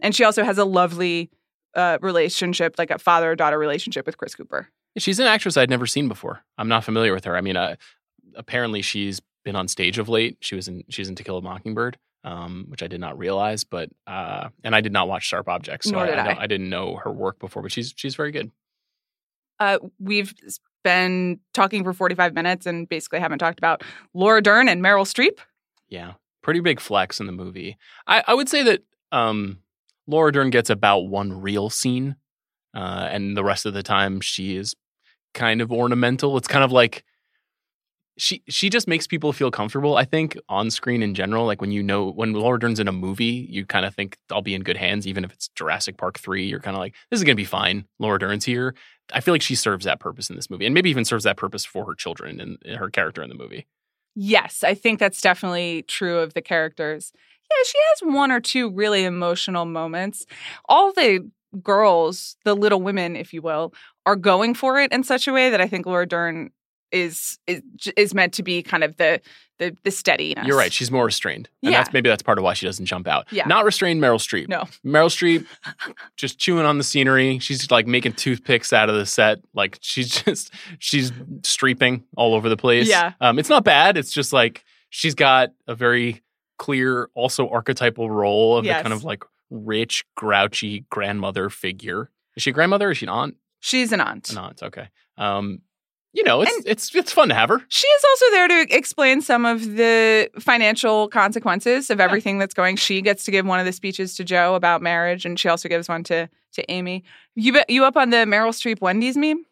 and she also has a lovely uh, relationship, like a father daughter relationship with Chris Cooper. She's an actress I'd never seen before. I'm not familiar with her. I mean, uh, apparently she's been on stage of late. She was in she's in To Kill a Mockingbird, um, which I did not realize. But uh, and I did not watch Sharp Objects, so Nor I, did I, don't- I. Didn't know her work before. But she's she's very good. Uh, we've been talking for 45 minutes and basically haven't talked about Laura Dern and Meryl Streep. Yeah, pretty big flex in the movie. I, I would say that um, Laura Dern gets about one real scene, uh, and the rest of the time she is kind of ornamental. It's kind of like she she just makes people feel comfortable. I think on screen in general, like when you know when Laura Dern's in a movie, you kind of think I'll be in good hands, even if it's Jurassic Park three. You're kind of like this is gonna be fine. Laura Dern's here. I feel like she serves that purpose in this movie, and maybe even serves that purpose for her children and her character in the movie. Yes, I think that's definitely true of the characters. Yeah, she has one or two really emotional moments. All the girls, the little women, if you will, are going for it in such a way that I think Laura Dern is is is meant to be kind of the the the steadiness. You're right. She's more restrained. And Yeah. that's maybe that's part of why she doesn't jump out. Yeah. Not restrained Meryl Streep. No. Meryl Streep just chewing on the scenery. She's like making toothpicks out of the set. Like she's just she's streeping all over the place. Yeah. Um, it's not bad. It's just like she's got a very clear, also archetypal role of Yes. the kind of like rich, grouchy grandmother figure. Is she a grandmother? Or is she an aunt? She's an aunt. An aunt. Okay. Um, you know, it's And- it's it's fun to have her. She is also there to explain some of the financial consequences of everything that's going. She gets to give one of the speeches to Jo about marriage, and she also gives one to to Amy. You bet you up on the Meryl Streep Wendy's meme?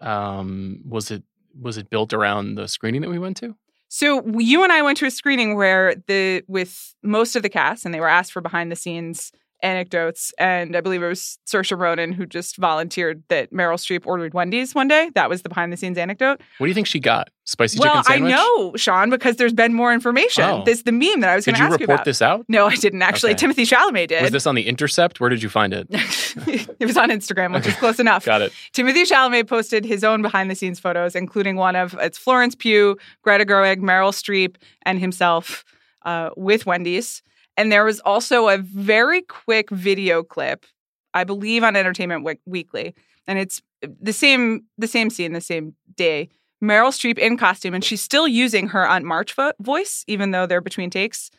Um, was it was it built around the screening that we went to? So you and I went to a screening where the with most of the cast, and they were asked for behind the scenes anecdotes. And I believe it was Saoirse Ronan who just volunteered that Meryl Streep ordered Wendy's one day. That was the behind the scenes anecdote. What do you think she got? Spicy well, chicken sandwich? I know, Sean, because there's been more information. Oh. This the meme that I was going Did to you ask you report about. this out? No, I didn't actually. Okay. Timothée Chalamet did. Was this on the Intercept? Where did you find it? it was on Instagram, which is close enough. Got it. Timothée Chalamet posted his own behind the scenes photos, including one of it's Florence Pugh, Greta Gerwig, Meryl Streep, and himself uh, with Wendy's. And there was also a very quick video clip, I believe, on Entertainment Week- Weekly, and it's uh, the same the same scene, the same day. Meryl Streep in costume, and she's still using her Aunt March vo- voice, even though they're between takes.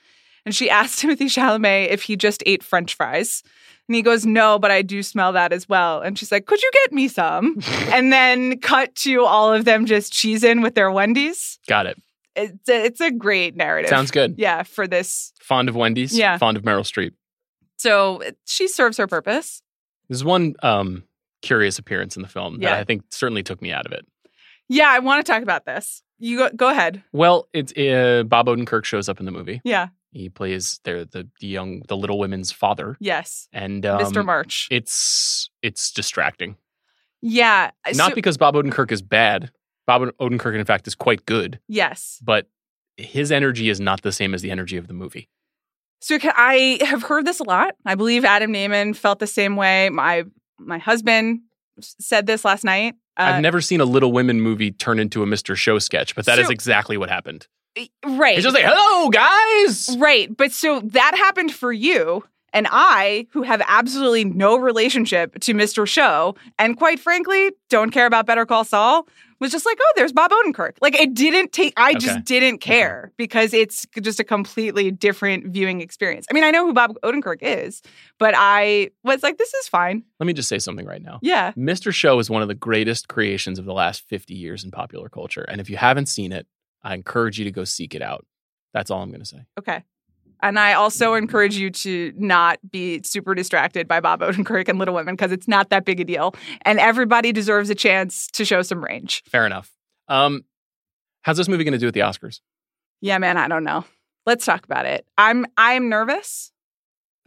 And she asked Timothée Chalamet if he just ate French fries. And he goes, No, but I do smell that as well. And she's like, Could you get me some? and then cut to all of them just cheesing with their Wendy's. Got it. It's a, it's a great narrative. Sounds good. Yeah, for this. Fond of Wendy's. Yeah. Fond of Meryl Streep. So she serves her purpose. There's one um, curious appearance in the film that I think certainly took me out of it. Yeah, I want to talk about this. You go, go ahead. Well, it's uh, Bob Odenkirk shows up in the movie. Yeah. He plays the the, the young the little women's father, Yes. and um, Mr. March. It's it's distracting. yeah. Not so- because Bob Odenkirk is bad. Bob Odenkirk, in fact, is quite good, Yes. but his energy is not the same as the energy of the movie. So I have heard this a lot. I believe Adam Nayman felt the same way. My my husband said this last night. Uh, I've never seen a Little Women movie turn into a Mr. Show sketch, but that is So- exactly what happened. right. It's just like, hello, guys. Right. But so that happened for you. And I, who have absolutely no relationship to Mr. Show, and quite frankly, don't care about Better Call Saul, was just like, oh, there's Bob Odenkirk. Like, it didn't take, I Okay. just didn't care because it's just a completely different viewing experience. I mean, I know who Bob Odenkirk is, but I was like, this is fine. Let me just say something right now. Yeah. Mr. Show is one of the greatest creations of the last 50 years in popular culture. And if you haven't seen it, I encourage you to go seek it out. That's all I'm going to say. Okay. And I also encourage you to not be super distracted by Bob Odenkirk and Little Women because it's not that big a deal. And everybody deserves a chance to show some range. Fair enough. Um, how's this movie going to do at the Oscars? Yeah, man, I don't know. Let's talk about it. I'm I'm nervous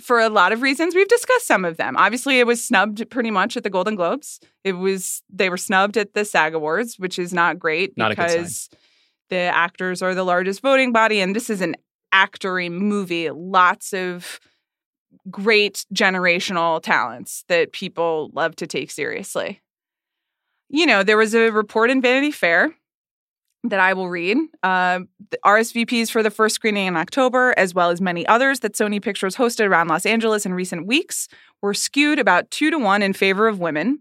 for a lot of reasons. We've discussed some of them. Obviously, it was snubbed pretty much at the Golden Globes. It was they were snubbed at the SAG Awards, which is not great Not a good sign. because the actors are the largest voting body, and this is an actory movie. Lots of great generational talents that people love to take seriously. You know, there was a report in Vanity Fair that I will read. Uh, the RSVPs for the first screening in October, as well as many others that Sony Pictures hosted around Los Angeles in recent weeks, were skewed about two to one in favor of women.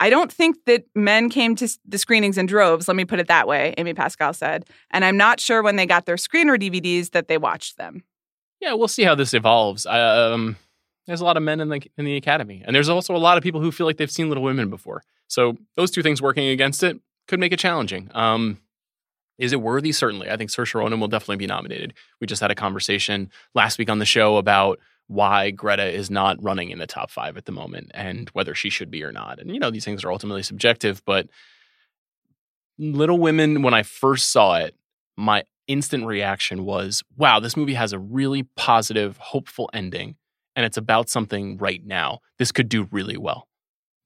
I don't think that men came to the screenings in droves, let me put it that way, Amy Pascal said. And I'm not sure when they got their screener DVDs that they watched them. Yeah, we'll see how this evolves. Um, there's a lot of men in the in the academy, and there's also a lot of people who feel like they've seen Little Women before. So those two things working against it could make it challenging. Um, is it worthy? Certainly. I think Saoirse Ronan will definitely be nominated. We just had a conversation last week on the show about why Greta is not running in the top five at the moment and whether she should be or not. And you know, these things are ultimately subjective, but Little Women, when I first saw it, my instant reaction was, wow, this movie has a really positive, hopeful ending, and it's about something right now. This could do really well.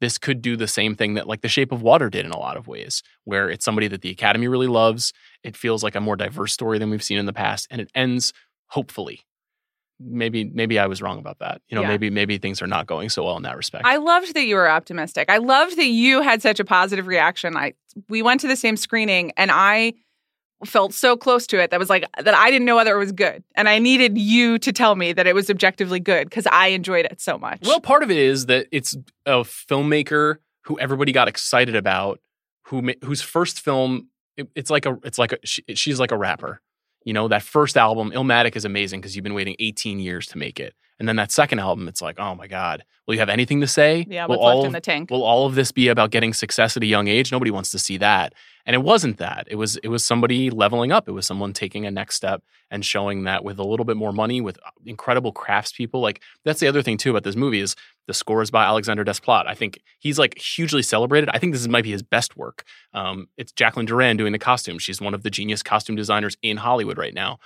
This could do the same thing that, like, The Shape of Water did in a lot of ways, where it's somebody that the Academy really loves. It feels like a more diverse story than we've seen in the past, and it ends hopefully. Maybe, maybe I was wrong about that. You know, Yeah. maybe, maybe things are not going so well in that respect. I loved that you were optimistic. I loved that you had such a positive reaction. I we went to the same screening and I felt so close to it that was like that I didn't know whether it was good. And I needed you to tell me that it was objectively good because I enjoyed it so much. Well, part of it is that it's a filmmaker who everybody got excited about, who whose first film it- it's like a it's like a she, she's like a rapper. You know, that first album, Illmatic, is amazing because you've been waiting 18 years to make it, and then that second album, it's like, oh my god, will you have anything to say? yeah, will what's left all in the tank? Will all of this be about getting success at a young age? Nobody wants to see that. And it wasn't that. It was it was somebody leveling up. It was someone taking a next step and showing that with a little bit more money, with incredible craftspeople. Like that's the other thing too about this movie is the score is by Alexander Desplat. I think he's like hugely celebrated. I think this might be his best work. Um, it's Jacqueline Durran doing the costume. She's one of the genius costume designers in Hollywood right now.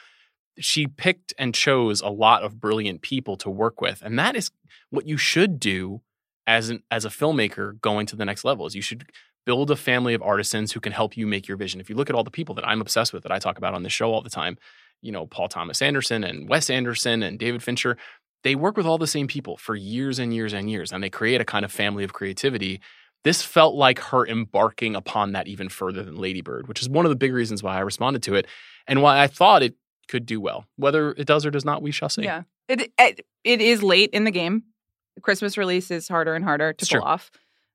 She picked and chose a lot of brilliant people to work with, and that is what you should do as an as a filmmaker going to the next level. Is you should build a family of artisans who can help you make your vision. If you look at all the people that I'm obsessed with that I talk about on this show all the time, you know, Paul Thomas Anderson and Wes Anderson and David Fincher, they work with all the same people for years and years and years and they create a kind of family of creativity. This felt like her embarking upon that even further than Lady Bird, which is one of the big reasons why I responded to it and why I thought it could do well. Whether it does or does not, we shall see. Yeah. It, it it is late in the game. The Christmas release is harder and harder to It's pull true. off.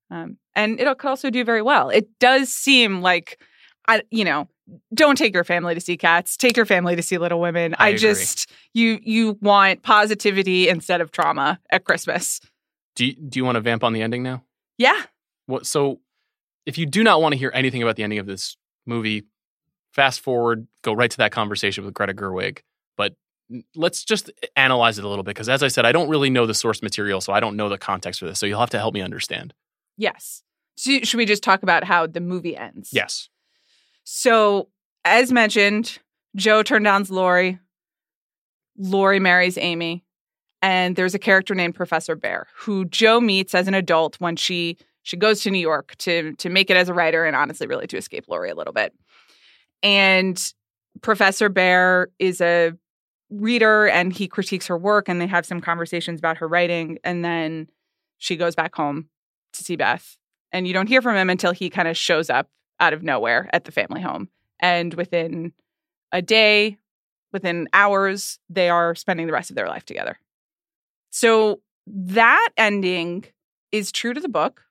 Um, and it could also do very well. It does seem like I you know, don't take your family to see cats. Take your family to see Little Women. I I, just you you want positivity instead of trauma at Christmas. Do you, do you want to vamp on the ending now? Yeah. What so if you do not want to hear anything about the ending of this movie, fast forward, go right to that conversation with Greta Gerwig. But let's just analyze it a little bit because as I said, I don't really know the source material, so I don't know the context for this. So you'll have to help me understand. Yes. So, should we just talk about how the movie ends? Yes. So, as mentioned, Jo turns down Laurie. Laurie marries Amy. And there's a character named Professor Bhaer who Jo meets as an adult when she she goes to New York to to make it as a writer and honestly really to escape Laurie a little bit. And Professor Bhaer is a reader and he critiques her work and they have some conversations about her writing and then she goes back home to see Beth. And you don't hear from him until he kind of shows up out of nowhere at the family home. And within a day, within hours, they are spending the rest of their life together. So that ending is true to the book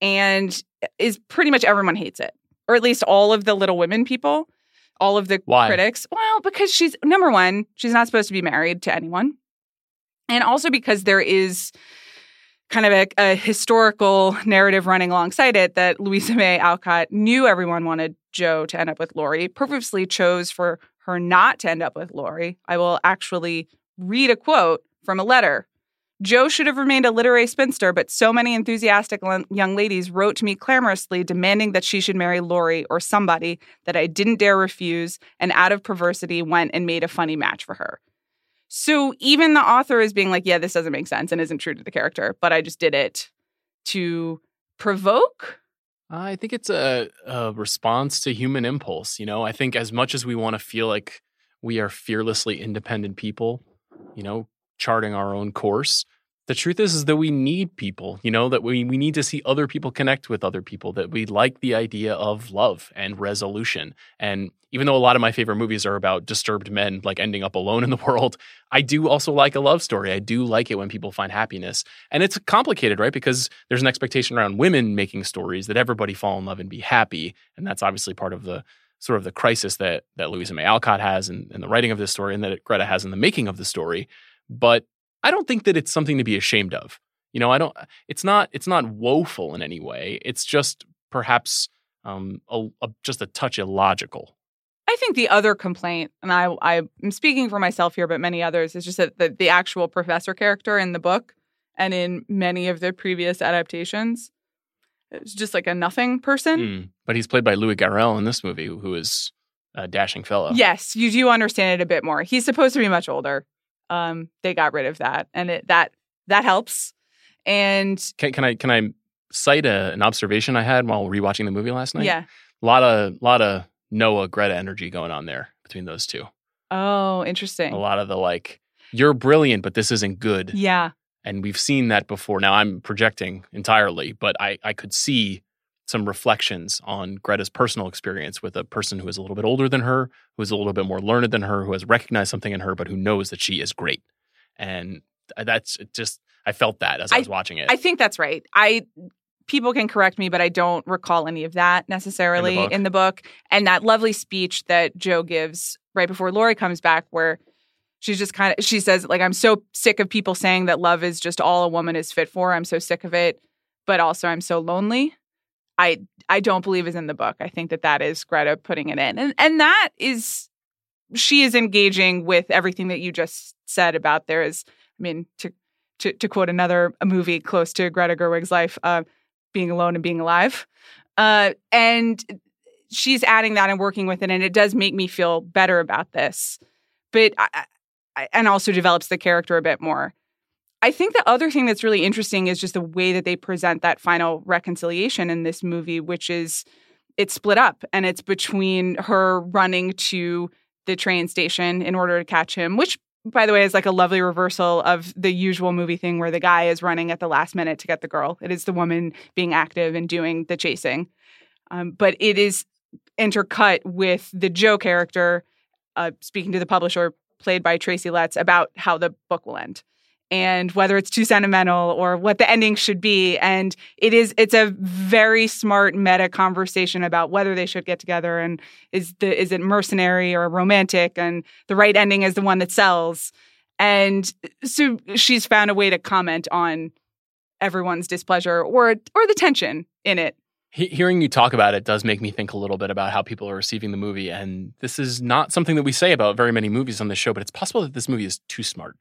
and is pretty much everyone hates it, or at least all of the Little Women people, all of the Why? critics. Well, because she's number one, she's not supposed to be married to anyone. And also because there is kind of a, a historical narrative running alongside it that Louisa May Alcott knew everyone wanted Jo to end up with Laurie, purposely chose for her not to end up with Laurie. I will actually read a quote from a letter. Jo should have remained a literary spinster, but so many enthusiastic l- young ladies wrote to me clamorously demanding that she should marry Laurie or somebody that I didn't dare refuse, and out of perversity went and made a funny match for her. So even the author is being like, yeah, this doesn't make sense and isn't true to the character, but I just did it to provoke. I think it's a, a response to human impulse. You know, I think as much as we want to feel like we are fearlessly independent people, you know, charting our own course, the truth is, is that we need people, you know, that we, we need to see other people connect with other people, that we like the idea of love and resolution. And even though a lot of my favorite movies are about disturbed men like ending up alone in the world, I do also like a love story. I do like it when people find happiness. And it's complicated, right? Because there's an expectation around women making stories that everybody fall in love and be happy. And that's obviously part of the sort of the crisis that that Louisa May Alcott has in, in the writing of this story and that Greta has in the making of the story. But I don't think that it's something to be ashamed of. You know, I don't it's not it's not woeful in any way. It's just perhaps um a, a, just a touch illogical. I think the other complaint, and I, I'm speaking for myself here, but many others, is just that the, the actual professor character in the book and in many of the previous adaptations is just like a nothing person. Mm. But he's played by Louis Garrel in this movie, who is a dashing fellow. Yes, you do understand it a bit more. He's supposed to be much older. Um, they got rid of that, and it, that that helps. And Can, can I can I cite a, an observation I had while rewatching the movie last night? yeah, a lot of a lot of Noah Greta energy going on there between those two. oh, interesting. A lot of the like, you're brilliant, but this isn't good. Yeah, And we've seen that before. Now I'm projecting entirely, but I, I could see some reflections on Greta's personal experience with a person who is a little bit older than her, who is a little bit more learned than her, who has recognized something in her, but who knows that she is great. And that's just, I felt that as I, I- was watching it. I think that's right. I people can correct me, but I don't recall any of that necessarily book? in the book. And that lovely speech that Jo gives right before Laurie comes back, where she's just kind of she says like I'm so sick of people saying that love is just all a woman is fit for. I'm so sick of it, but also I'm so lonely. I I don't believe is in the book. I think that that is Greta putting it in, and and that is she is engaging with everything that you just said about there is. I mean to to, to quote another a movie close to Greta Gerwig's life, uh, being alone and being alive. Uh, and she's adding that and working with it, and it does make me feel better about this. But I, and also develops the character a bit more. I think the other thing that's really interesting is just the way that they present that final reconciliation in this movie, which is it's split up and it's between her running to the train station in order to catch him, which by the way, is like a lovely reversal of the usual movie thing where the guy is running at the last minute to get the girl. It is the woman being active and doing the chasing. Um, but it is intercut with the Jo character uh, speaking to the publisher, played by Tracy Letts, about how the book will end and whether it's too sentimental or what the ending should be. And it is it's a very smart meta conversation about whether they should get together and is the is it mercenary or romantic and the right ending is the one that sells. And so she's found a way to comment on everyone's displeasure or or the tension in it. Hearing you talk about it does make me think a little bit about how people are receiving the movie. And this is not something that we say about very many movies on this show, but it's possible that this movie is too smart.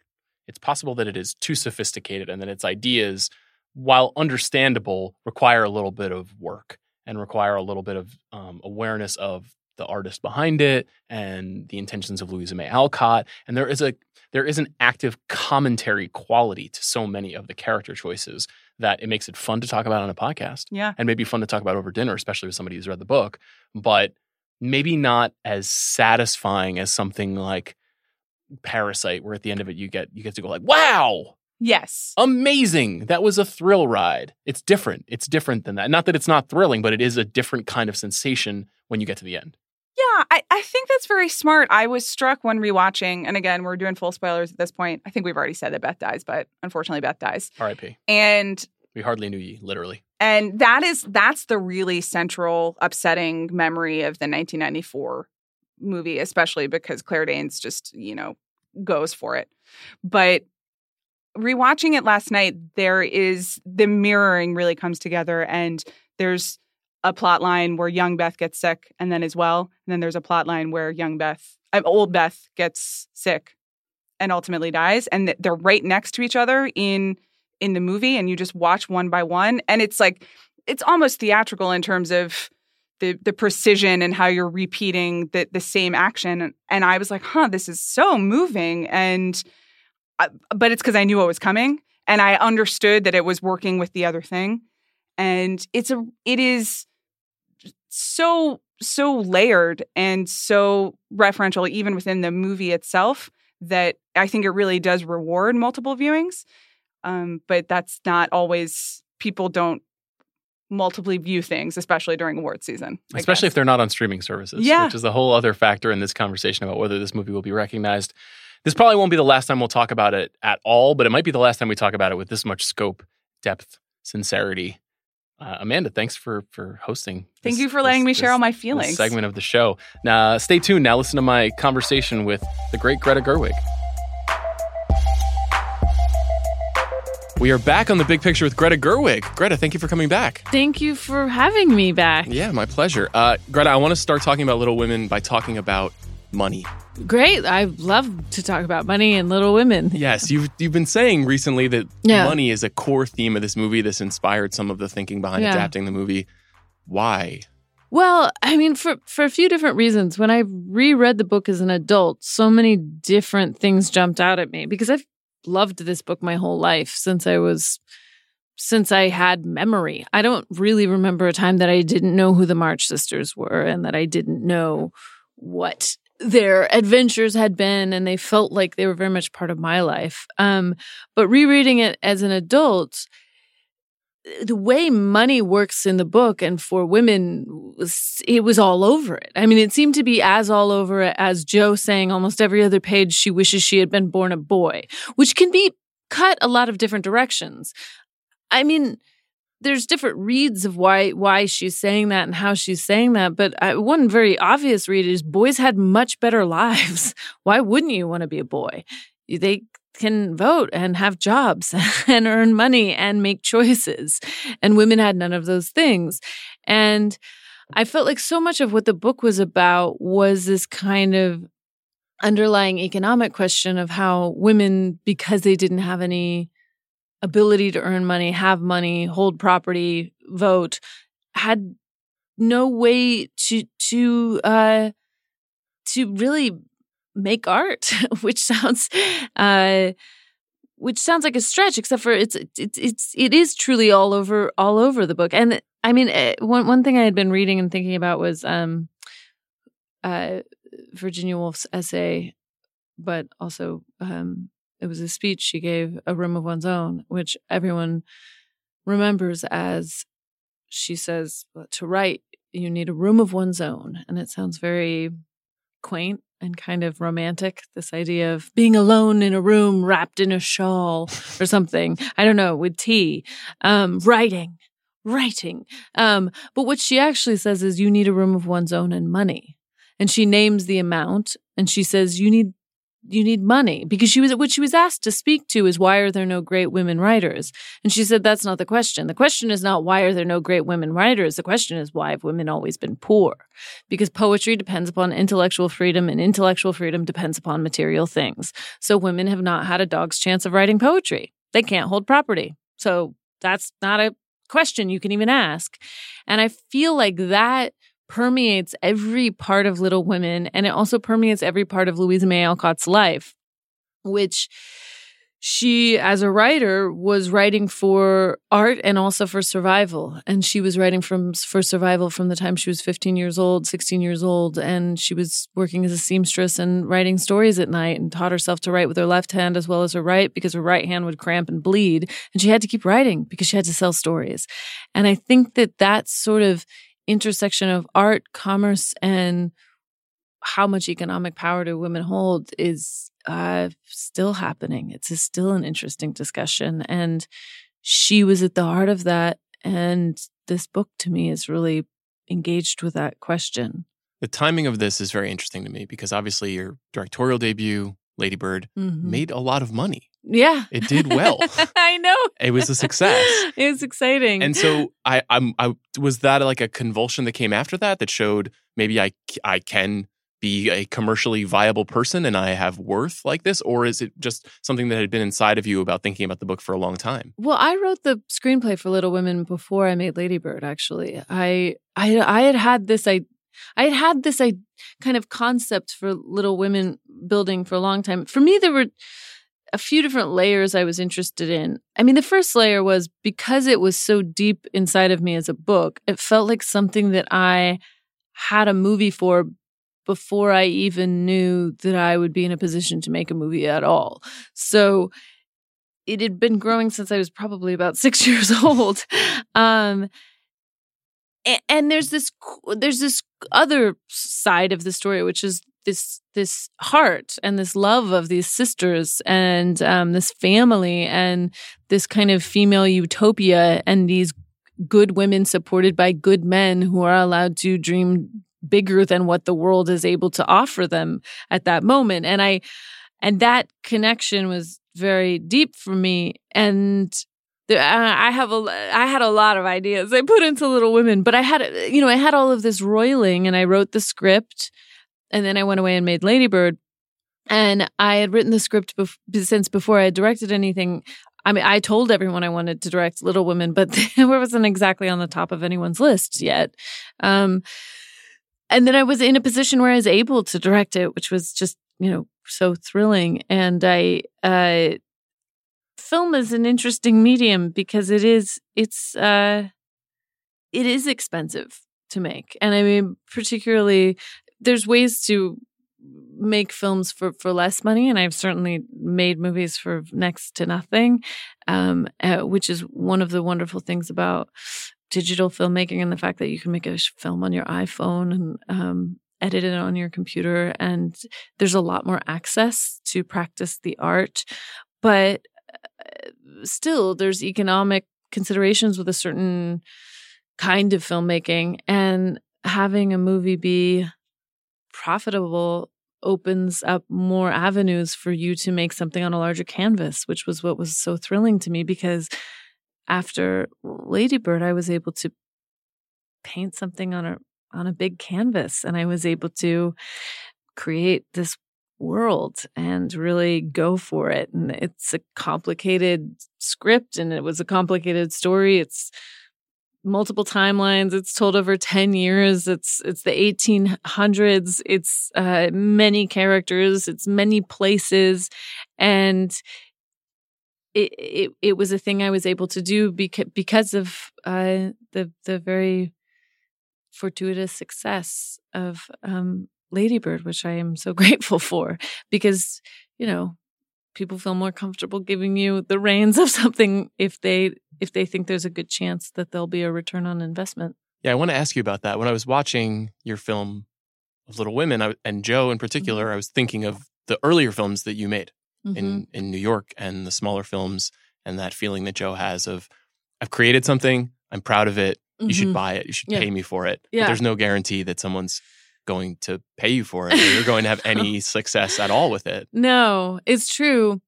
It's possible that it is too sophisticated and that its ideas, while understandable, require a little bit of work and require a little bit of um, awareness of the artist behind it and the intentions of Louisa May Alcott. And there is a there is an active commentary quality to so many of the character choices that it makes it fun to talk about on a podcast Yeah. and maybe fun to talk about over dinner, especially with somebody who's read the book, but maybe not as satisfying as something like Parasite, where at the end of it you get you get to go like, wow, Yes. amazing. That was a thrill ride. It's different. It's different than that. Not that it's not thrilling, but it is a different kind of sensation when you get to the end. Yeah, I, I think that's very smart. I was struck when rewatching, and again, we're doing full spoilers at this point. I think we've already said that Beth dies, but unfortunately, Beth dies. R.I.P. And We hardly knew ye, literally. and that is that's the really central upsetting memory of the 1994 movie, especially because Claire Danes just you know goes for it. But rewatching it last night, there is the mirroring really comes together, and there's a plot line where young Beth gets sick and then as well, and then there's a plot line where young Beth, uh, old Beth, gets sick and ultimately dies, and they're right next to each other in in the movie, and you just watch one by one, and it's like it's almost theatrical in terms of the the precision and how you're repeating the the same action, and I was like, huh, this is so moving, and I, but it's because I knew what was coming, and I understood that it was working with the other thing, and it's a it is so so layered and so referential even within the movie itself that I think it really does reward multiple viewings. Um, but that's not always people don't multiply view things, especially during award season. I Especially guess. if they're not on streaming services, Yeah. which is a whole other factor in this conversation about whether this movie will be recognized. This probably won't be the last time we'll talk about it at all, but it might be the last time we talk about it with this much scope, depth, sincerity. Uh, Amanda, thanks for for hosting. Thank you for letting this- me share this- all my this feelings. segment of the show. Now, stay tuned. Now, listen to my conversation with the great Greta Gerwig. We are back on the big picture with Greta Gerwig. Greta, thank you for coming back. Thank you for having me back. Yeah, my pleasure. Uh, Greta, I want to start talking about Little Women by talking about money. Great. I love to talk about money and Little Women. Yes, you've you've been saying recently that Yeah. money is a core theme of this movie. This inspired some of the thinking behind Yeah. adapting the movie. Why? Well, I mean, for for a few different reasons. When I reread the book as an adult, so many different things jumped out at me because I've loved this book my whole life since I was since I had memory. I don't really remember a time that I didn't know who the March sisters were and that I didn't know what their adventures had been and they felt like they were very much part of my life. Um, but rereading it as an adult, the way money works in the book and for women it was all over it. I mean, it seemed to be as all over it as Jo saying almost every other page she wishes she had been born a boy, which can be cut a lot of different directions. I mean, there's different reads of why why she's saying that and how she's saying that, but I, one very obvious read is boys had much better lives. Why wouldn't you want to be a boy? They can vote and have jobs and earn money and make choices. And women had none of those things. And I felt like so much of what the book was about was this kind of underlying economic question of how women, because they didn't have any ability to earn money, have money, hold property, vote, had no way to to uh to really make art, which sounds uh which sounds like a stretch except for it's it's it's it is truly all over all over the book. And I mean eh, one one thing I had been reading and thinking about was um uh Virginia Woolf's essay but also um it was a speech she gave, A Room of One's Own, which everyone remembers as she says, to write, you need a room of one's own. And it sounds very quaint and kind of romantic. This idea of being alone in a room wrapped in a shawl or something. I don't know, with tea, um, writing, writing. Um, but what she actually says is you need a room of one's own and money. And she names the amount and she says you need you need money because she was what she was asked to speak to is why are there no great women writers? And she said that's not the question. The question is not why are there no great women writers? The question is why have women always been poor? Because poetry depends upon intellectual freedom and intellectual freedom depends upon material things. So women have not had a dog's chance of writing poetry. They can't hold property. So that's not a question you can even ask. And i feel like that permeates every part of Little Women and it also permeates every part of Louisa May Alcott's life, which she, as a writer, was writing for art and also for survival. And she was writing from for survival from the time she was 15 years old, 16 years old. And she was working as a seamstress and writing stories at night and taught herself to write with her left hand as well as her right because her right hand would cramp and bleed. And she had to keep writing because she had to sell stories. And I think that that sort of intersection of art, commerce, and how much economic power do women hold is uh, still happening. It's a, still an interesting discussion. And she was at the heart of that. And this book to me is really engaged with that question. The timing of this is very interesting to me because obviously your directorial debut, Lady Bird, Mhm. made a lot of money. Yeah. It did well. I know. It was a success. it was exciting. And so I, I'm, I was that like a convulsion that came after that that showed maybe I I can be a commercially viable person and I have worth like this, or is it just something that had been inside of you about thinking about the book for a long time? Well, I wrote the screenplay for Little Women before I made Lady Bird. Actually, I I I had had this I I had had this I kind of concept for Little Women building for a long time. For me, there were a few different layers I was interested in. I mean, the first layer was because it was so deep inside of me as a book. It felt like something that I had a movie for before I even knew that I would be in a position to make a movie at all. So it had been growing since I was probably about six years old. Um, a- and there's this there's this other side of the story, which is this this heart and this love of these sisters and um, this family and this kind of female utopia and these good women supported by good men who are allowed to dream bigger than what the world is able to offer them at that moment. And i and that connection was very deep for me. And there, I have a, I had a lot of ideas I put into Little Women, but I had, you know, I had all of this roiling, and I wrote the script, and then I went away and made Lady Bird. And I had written the script bef- since before I had directed anything. I mean, I told everyone I wanted to direct Little Women, but it wasn't exactly on the top of anyone's list yet. Um, and then I was in a position where I was able to direct it, which was just, you know, so thrilling. And I, uh, film is an interesting medium because it is, it's, uh, it is expensive to make. And I mean, particularly, there's ways to make films for for less money and i've certainly made movies for next to nothing um, uh, which is one of the wonderful things about digital filmmaking and the fact that you can make a film on your iphone and um, edit it on your computer and there's a lot more access to practice the art. But uh, still there's economic considerations with a certain kind of filmmaking and having a movie be profitable opens up more avenues for you to make something on a larger canvas, which was what was so thrilling to me because after Lady Bird, I was able to paint something on a on a big canvas and I was able to create this world and really go for it. And it's a complicated script and it was a complicated story. It's multiple timelines. It's told over 10 years. It's it's the 1800s. It's uh, many characters. It's many places, and it, it it was a thing I was able to do because because of uh, the the very fortuitous success of um, Lady Bird, which I am so grateful for. Because you know people feel more comfortable giving you the reins of something if they if they think there's a good chance that there'll be a return on investment. Yeah, I want to ask you about that. When I was watching your film of Little Women I, and Jo in particular, mm-hmm. I was thinking of the earlier films that you made mm-hmm. in in New York and the smaller films and that feeling that Jo has of I've created something, I'm proud of it. You mm-hmm. should buy it. You should yeah. pay me for it. Yeah. But there's no guarantee that someone's going to pay you for it or you're going to have any success at all with it. No, it's true.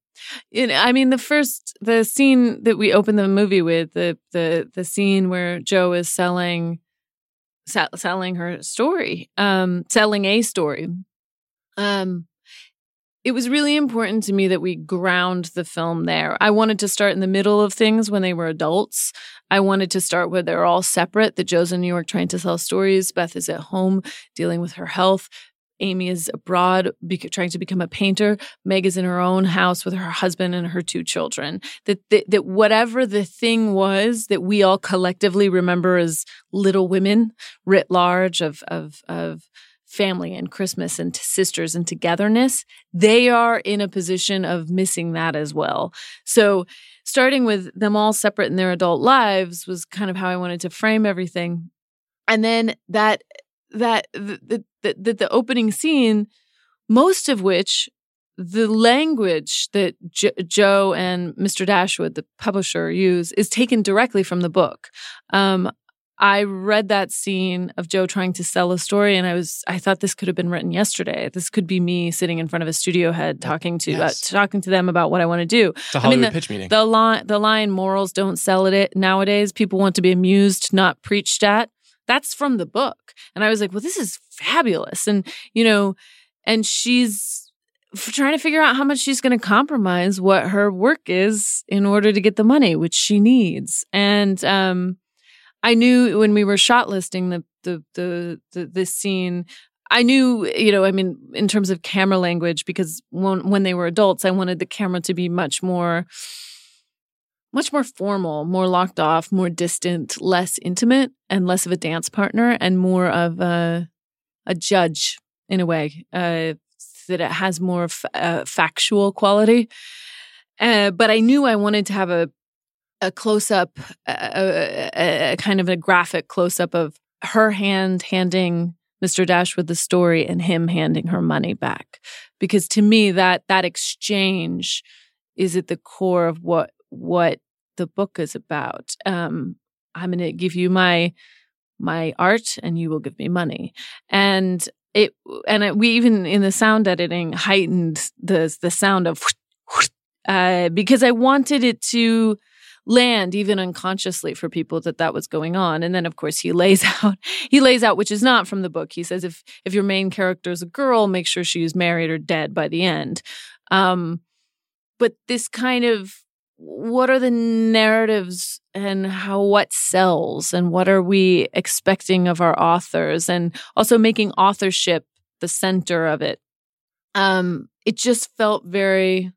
It, I mean, the first the scene that we open the movie with the the the scene where Jo is selling selling her story, um, selling a story. Um, it was really important to me that we ground the film there. I wanted to start in the middle of things when they were adults. I wanted to start where they're all separate. That Jo's in New York trying to sell stories. Beth is at home dealing with her health. Amy is abroad trying to become a painter. Meg is in her own house with her husband and her two children. That, that, that whatever the thing was that we all collectively remember as little women writ large of of of family and Christmas and sisters and togetherness, they are in a position of missing that as well. So, starting with them all separate in their adult lives was kind of how I wanted to frame everything. And then that that the the, the, the opening scene, most of which the language that jo- Joe and Mr. Dashwood, the publisher, use is taken directly from the book. Um, I read that scene of Jo trying to sell a story, and I was I thought this could have been written yesterday. This could be me sitting in front of a studio head talking to yes. uh, talking to them about what I want to do. It's a Hollywood I mean, the, pitch meeting. The line the line morals don't sell it nowadays. People want to be amused, not preached at. That's from the book, and I was like, well, this is fabulous, and you know, and she's trying to figure out how much she's going to compromise what her work is in order to get the money which she needs and um I knew when we were shot listing the the the the this scene I knew, you know, I mean, in terms of camera language, because when when they were adults, I wanted the camera to be much more, much more formal, more locked off, more distant, less intimate, and less of a dance partner, and more of a a judge in a way. Uh, that it has more f- uh, factual quality. Uh, but I knew I wanted to have a a close up, a, a, a, kind of a graphic close up of her hand handing Mr. Dashwood the story and him handing her money back. Because to me, that that exchange is at the core of what what the book is about. Um, I'm going to give you my my art, and you will give me money. And it and we even in the sound editing heightened the the sound of uh, because I wanted it to land even unconsciously for people that that was going on. And then of course he lays out he lays out which is not from the book. He says if if your main character is a girl make sure she's married or dead by the end. Um but this kind of what are the narratives and how what sells and what are we expecting of our authors? And also making authorship the center of it. Um it just felt very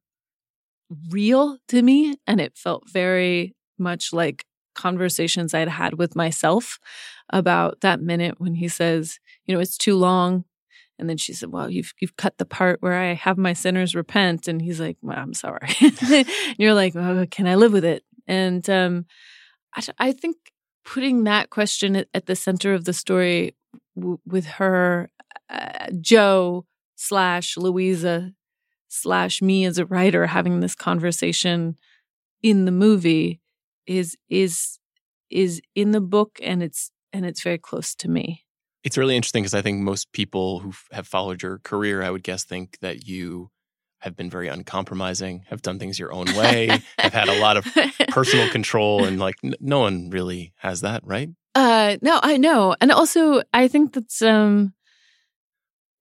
real to me and it felt very much like conversations I'd had with myself about that minute when he says, you know, it's too long. And then she said, "Well, you've you've cut the part where I have my sinners repent." And he's like, well, "I'm sorry." and you're like, oh, "Can I live with it?" And um, I, I think putting that question at, at the center of the story w- with her, uh, Jo slash Louisa slash me as a writer having this conversation in the movie is is is in the book and it's and it's very close to me. It's really interesting because I think most people who have followed your career, I would guess, think that you have been very uncompromising, have done things your own way, have had a lot of personal control, and like n- no one really has that, right? Uh, no, I know, and also I think that's um,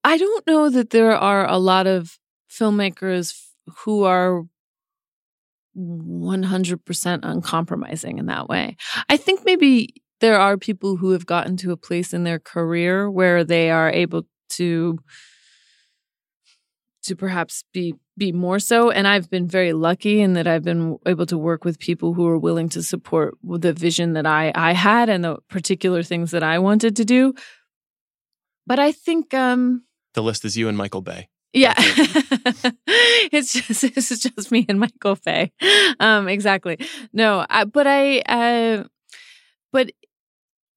I don't know that there are a lot of filmmakers who are 100% uncompromising in that way. I think maybe there are people who have gotten to a place in their career where they are able to to perhaps be be more so and I've been very lucky in that I've been able to work with people who are willing to support the vision that I I had and the particular things that I wanted to do. But I think um the list is you and Michael Bay. Yeah. it's just this is just me and Michael Bay. Um exactly. No, I, but I uh but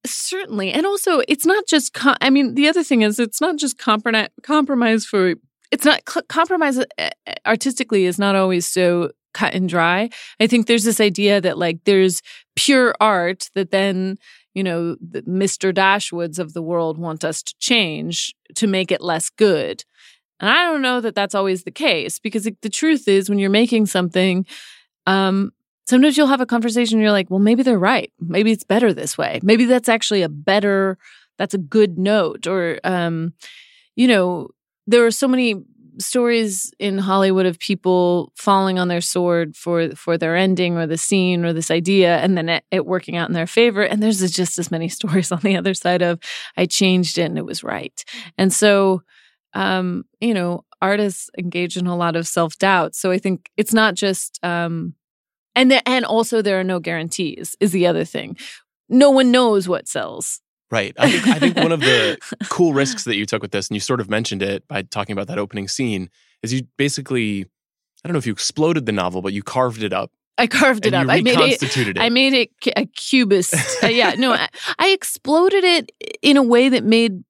certainly and also it's not just com- I mean the other thing is it's not just compromise compromise for it's not cl- compromise uh, uh, artistically is not always so cut and dry. I think there's this idea that like there's pure art that then you know the Mr. Dashwoods of the world want us to change to make it less good. And I don't know that that's always the case because the truth is when you're making something, um, sometimes you'll have a conversation and you're like, well, maybe they're right. Maybe it's better this way. Maybe that's actually a better, that's a good note. Or, um, you know, there are so many stories in Hollywood of people falling on their sword for for their ending or the scene or this idea and then it, it, working out in their favor and there's just as many stories on the other side of I changed it and it was right. And so um, you know, artists engage in a lot of self doubt. So I think it's not just, um, and the, and also there are no guarantees is the other thing. No one knows what sells. Right. I think I think one of the cool risks that you took with this, and you sort of mentioned it by talking about that opening scene, is you basically, I don't know if you exploded the novel, but you carved it up I carved it up. I made it, it, I made it a cubist. uh, yeah, no, I, I, exploded it in a way that made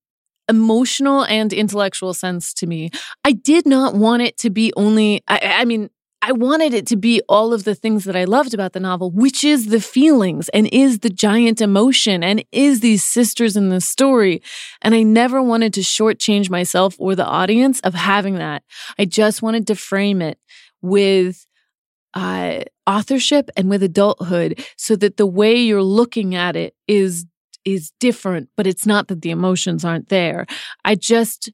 emotional and intellectual sense to me. I did not want it to be only, I, I mean, I wanted it to be all of the things that I loved about the novel, which is the feelings and is the giant emotion and is these sisters in the story. And I never wanted to shortchange myself or the audience of having that. I just wanted to frame it with uh, authorship and with adulthood so that the way you're looking at it is is different, but it's not that the emotions aren't there. I just,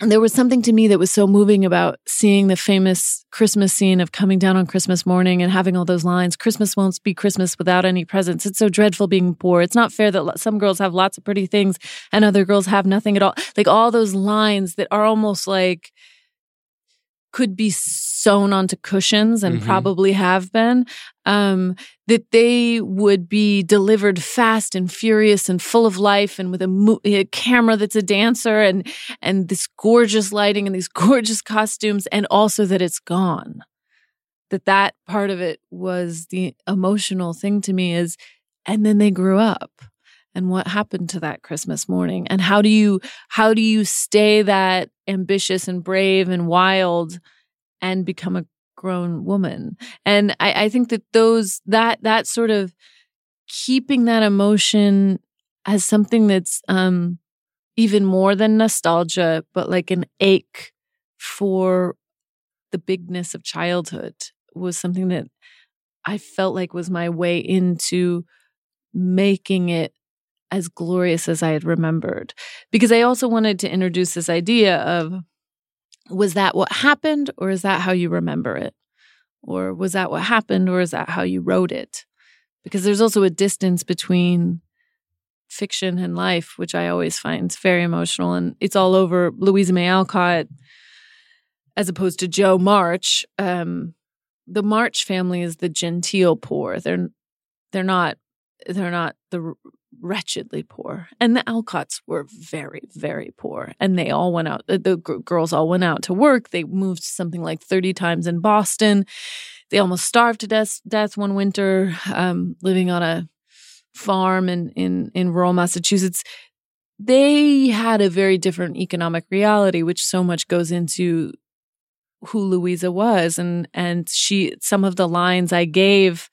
there was something to me that was so moving about seeing the famous Christmas scene of coming down on Christmas morning and having all those lines Christmas won't be Christmas without any presents. It's so dreadful being poor. It's not fair that some girls have lots of pretty things and other girls have nothing at all. Like all those lines that are almost like, could be sewn onto cushions and mm-hmm. probably have been, um, that they would be delivered fast and furious and full of life and with a, mo- a, camera that's a dancer and, and this gorgeous lighting and these gorgeous costumes and also that it's gone. That that part of it was the emotional thing to me is, and then they grew up and what happened to that christmas morning? And how do you how do you stay that ambitious and brave and wild and become a grown woman? And I, I think that those that that sort of keeping that emotion as something that's um even more than nostalgia but like an ache for the bigness of childhood was something that I felt like was my way into making it as glorious as I had remembered. Because I also wanted to introduce this idea of was that what happened or is that how you remember it? Or was that what happened or is that how you wrote it? Because there's also a distance between fiction and life, which I always find very emotional. And it's all over Louisa May Alcott as opposed to Jo March. Um, the March family is the genteel poor. They're they're not they're not the wretchedly poor. And the Alcotts were very, very poor. And they all went out, the, the g- girls all went out to work. They moved something like 30 times in Boston. They almost starved to death, death one winter, um, living on a farm in, in, in rural Massachusetts. They had a very different economic reality, which so much goes into who Louisa was. And, and she, some of the lines I gave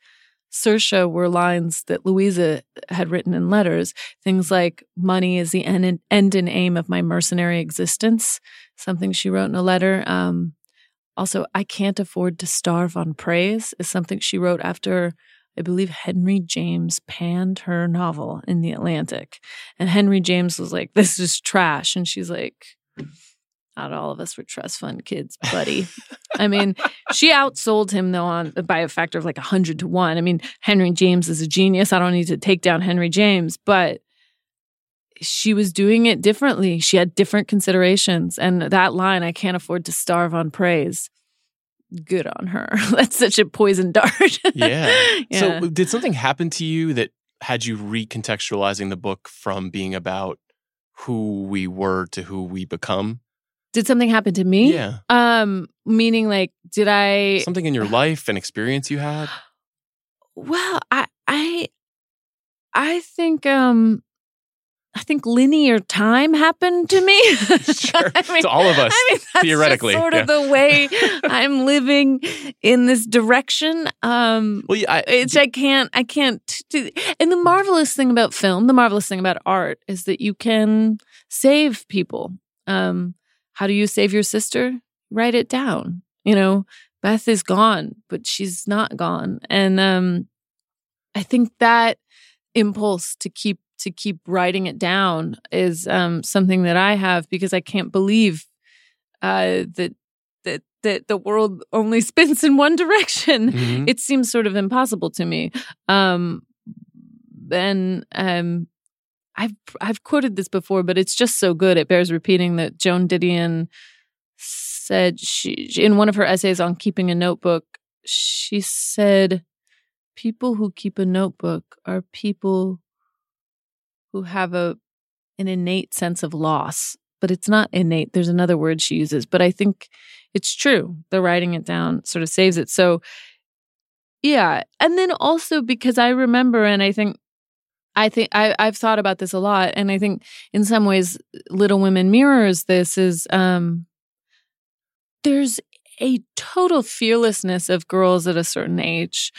Saoirse were lines that Louisa had written in letters. Things like, money is the end, end and aim of my mercenary existence, something she wrote in a letter. Um, also, I can't afford to starve on praise is something she wrote after, I believe, Henry James panned her novel in the Atlantic. And Henry James was like, this is trash. And she's like, not all of us were trust fund kids, buddy. I mean, she outsold him though on by a factor of like a hundred to one. I mean, Henry James is a genius. I don't need to take down Henry James, but she was doing it differently. She had different considerations. And that line, I can't afford to starve on praise. Good on her. That's such a poison dart. yeah. Yeah. So, did something happen to you that had you recontextualizing the book from being about who we were to who we become? Did something happen to me? Yeah. Um, meaning like, did I Something in your life, an experience you had? Well, I I I think um I think linear time happened to me. Sure. To all of us, I mean, that's theoretically, sort of the way I'm living in this direction. Um, Well, yeah, I, which I can't, I can't do. And the marvelous thing about film, the marvelous thing about art, is that you can save people. Um, how do you save your sister? Write it down. You know, Beth is gone, but she's not gone, and um, I think that impulse to keep to keep writing it down is um, something that I have because I can't believe uh, that that that the world only spins in one direction. Mhm. It seems sort of impossible to me. Um, and um, I've I've quoted this before, but it's just so good. It bears repeating that Joan Didion said she in one of her essays on keeping a notebook. She said, "People who keep a notebook are people who have a an innate sense of loss." But it's not innate. There's another word she uses, but I think it's true. The writing it down sort of saves it. So, yeah. And then also because I remember, and I think, I think I, I've thought about this a lot, and I think in some ways, Little Women mirrors this. Is um, there's a total fearlessness of girls at a certain age,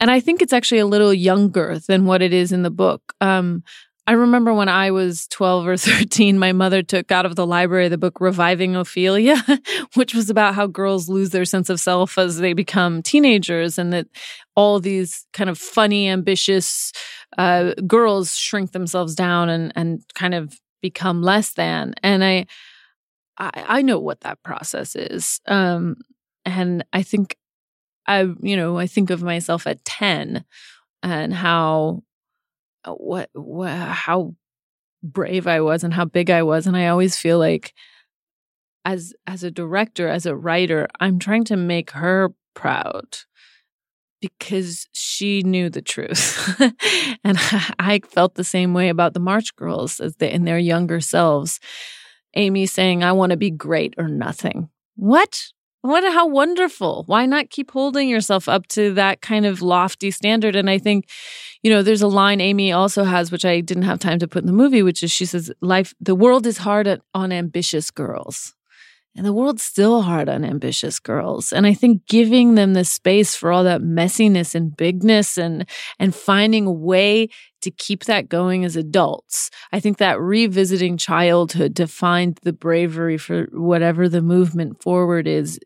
and I think it's actually a little younger than what it is in the book. Um, I remember when I was 12 or 13, my mother took out of the library the book Reviving Ophelia, which was about how girls lose their sense of self as they become teenagers and that all these kind of funny, ambitious uh, girls shrink themselves down and, and kind of become less than. And I, I, I know what that process is. Um, and I think I, you know, I think of myself at 10 and how uh, what, what how brave I was and how big I was and I always feel like as as a director as a writer I'm trying to make her proud because she knew the truth. And I felt the same way about the March Girls as in their younger selves. Amy saying I want to be great or nothing. What? What how wonderful. Why not keep holding yourself up to that kind of lofty standard? And i think you know there's a line amy also has which i didn't have time to put in the movie which is she says life the world is hard on ambitious girls and the world's still hard on ambitious girls and i think giving them the space for all that messiness and bigness and and finding a way to keep that going as adults i think that revisiting childhood to find the bravery for whatever the movement forward is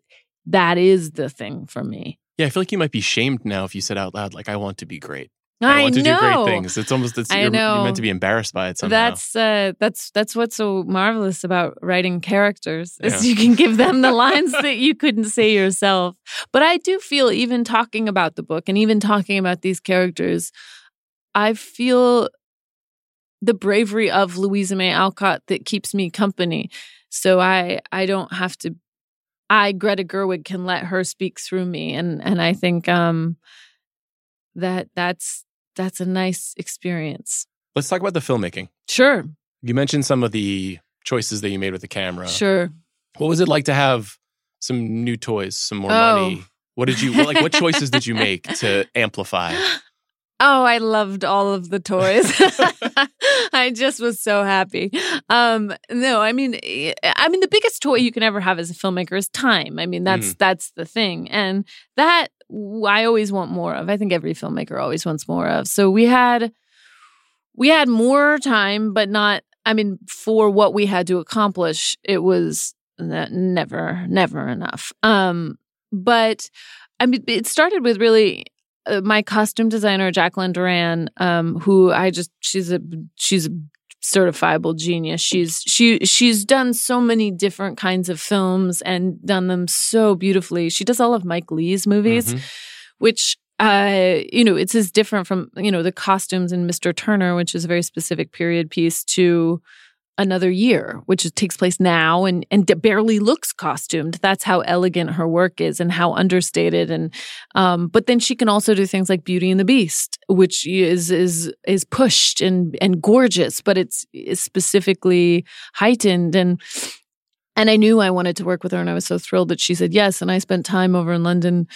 that is the thing for me Yeah, I feel like you might be shamed now if you said out loud, like, I want to be great. I, want to know. do great things. It's almost it's, you're, know. you're meant to be embarrassed by it somehow. That's uh, that's that's what's so marvelous about writing characters is Yeah. you can give them the lines that you couldn't say yourself. But I do feel even talking about the book and even talking about these characters, I feel the bravery of Louisa May Alcott that keeps me company. So I I don't have to. I Greta Gerwig can let her speak through me, and and I think um that that's that's a nice experience. Let's talk about the filmmaking. Sure. You mentioned some of the choices that you made with the camera. Sure. What was it like to have some new toys, some more Oh. money? What did you like? What choices did you make to amplify? Oh, I loved all of the toys. I just was so happy. Um, no, I mean, eh, I mean, the biggest toy you can ever have as a filmmaker is time. I mean, that's that's the thing, and that I always want more of. I think every filmmaker always wants more of. So we had we had more time, but not. I mean, for what we had to accomplish, it was never, never enough. Um, but I mean, it started with really uh, my costume designer Jacqueline Durran, um, who I just she's a she's a certifiable genius. She's she she's done so many different kinds of films and done them so beautifully. She does all of Mike Leigh's movies, Mhm. which uh you know it's as different from you know the costumes in Mr. Turner, which is a very specific period piece, to another year, which takes place now and and barely looks costumed. That's how elegant her work is and how understated. And um, but then she can also do things like Beauty and the Beast, which is is is pushed and and gorgeous, but it's, it's specifically heightened and. And I knew I wanted to work with her, and I was so thrilled that she said yes. And I spent time over in London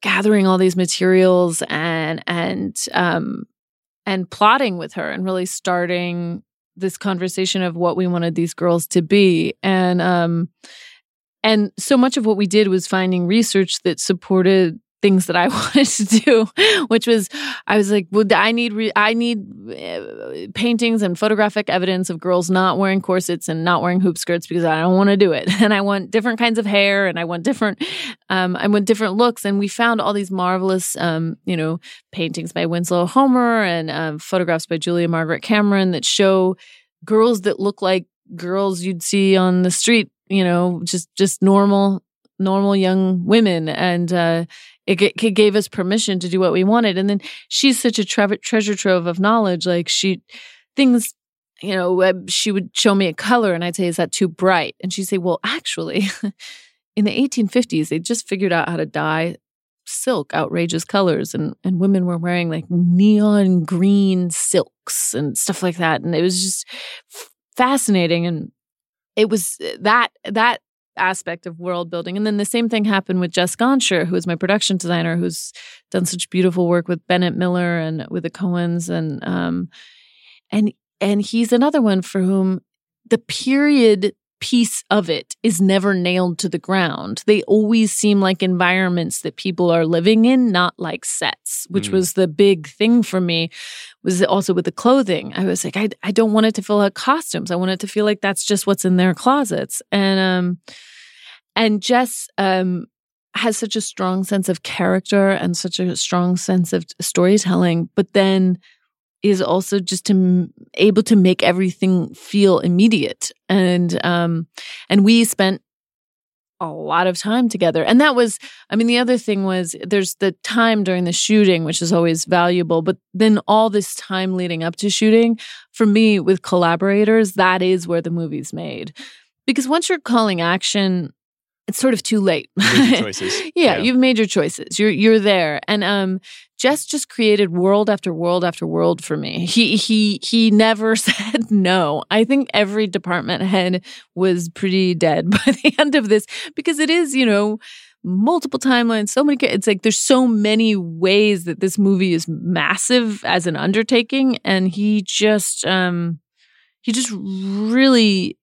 gathering all these materials and and um and plotting with her and really starting this conversation of what we wanted these girls to be. And um and so much of what we did was finding research that supported things that I wanted to do which was I was like well I need re- I need uh, paintings and photographic evidence of girls not wearing corsets and not wearing hoop skirts because I don't want to do it. And I want different kinds of hair and I want different um I want different looks. And we found all these marvelous um you know paintings by Winslow Homer and um, photographs by Julia Margaret Cameron that show girls that look like girls you'd see on the street, you know, just just normal normal young women. And uh it, it gave us permission to do what we wanted. And then she's such a tre- treasure trove of knowledge. Like she things you know she would show me a color and I'd say is that too bright? And she'd say well actually in the 1850s they just figured out how to dye silk outrageous colors. And and women were wearing like neon green silks and stuff like that. And it was just fascinating. And it was that that aspect of world building. And then the same thing happened with Jess Gonchor who is my production designer who's done such beautiful work with Bennett Miller and with the Coens and um and and he's another one for whom the period piece of it is never nailed to the ground. They always seem like environments that people are living in, not like sets, which Mm. was the big thing for me. Was also with the clothing. I was like, I, I don't want it to feel like costumes. I want it to feel like that's just what's in their closets. And um and Jess um has such a strong sense of character and such a strong sense of storytelling, but then is also just to m- able to make everything feel immediate. And um and we spent a lot of time together. And that was i mean the other thing was there's the time during the shooting which is always valuable but then all this time leading up to shooting for me with collaborators that is where the movie's made. Because once you're calling action it's sort of too late You made your choices. yeah, you've made your choices. You're you're there. And um Jess just created world after world after world for me. He he he never said no. I think every department head was pretty dead by the end of this because it is, you know, multiple timelines, so many it's like there's so many ways that this movie is massive as an undertaking and he just um he just really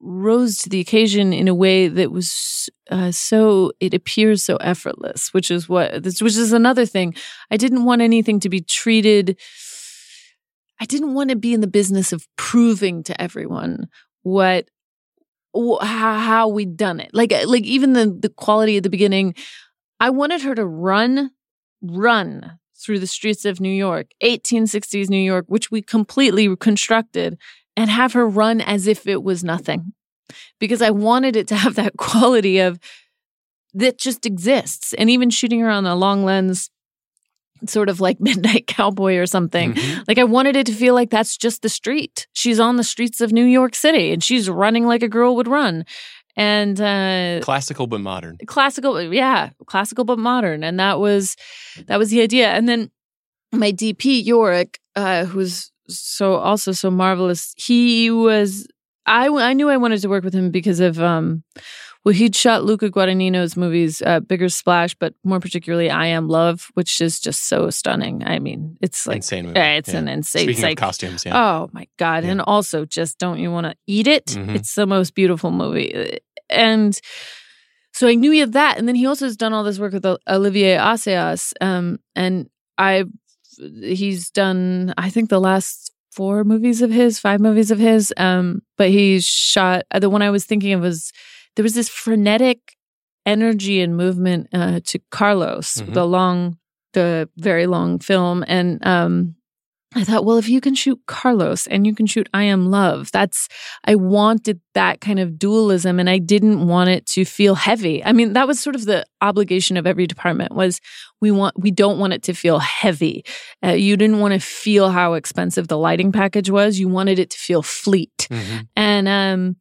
rose to the occasion in a way that was uh, so it appears so effortless which is what this which is another thing i didn't want anything to be treated i didn't want to be in the business of proving to everyone what wh- how, how we'd done it. Like like even the the quality at the beginning. I wanted her to run, run through the streets of New York, 1860s New York, which we completely reconstructed, and have her run as if it was nothing. Because I wanted it to have that quality of that just exists. And even shooting her on a long lens, sort of like Midnight Cowboy or something, Mhm. like I wanted it to feel like that's just the street. She's on the streets of New York City and she's running like a girl would run. And uh Classical but modern. classical yeah classical but modern and that was that was the idea and then my dp yorick uh who's so also so marvelous he was i i knew i wanted to work with him because of um well he'd shot luca guadagnino's movies uh, bigger splash but more particularly i am love which is just so stunning i mean it's like insane movie. yeah, it's Yeah. an insane Speaking of costumes, yeah. Oh my god! Yeah. And also, just don't you want to eat it? Mhm. It's the most beautiful movie, and so I knew he had that. And then he also has done all this work with Olivier Assayas, um, and I, he's done I think the last four movies of his, five movies of his. Um, but he shot uh, the one I was thinking of was there was this frenetic energy and movement uh, to Carlos, Mhm. the long, the very long film, and um, I thought, well, if you can shoot Carlos and you can shoot I Am Love, that's, I wanted that kind of dualism and I didn't want it to feel heavy. I mean, that was sort of the obligation of every department was we want, we don't want it to feel heavy. Uh, you didn't want to feel how expensive the lighting package was. You wanted it to feel fleet. Mhm. And um,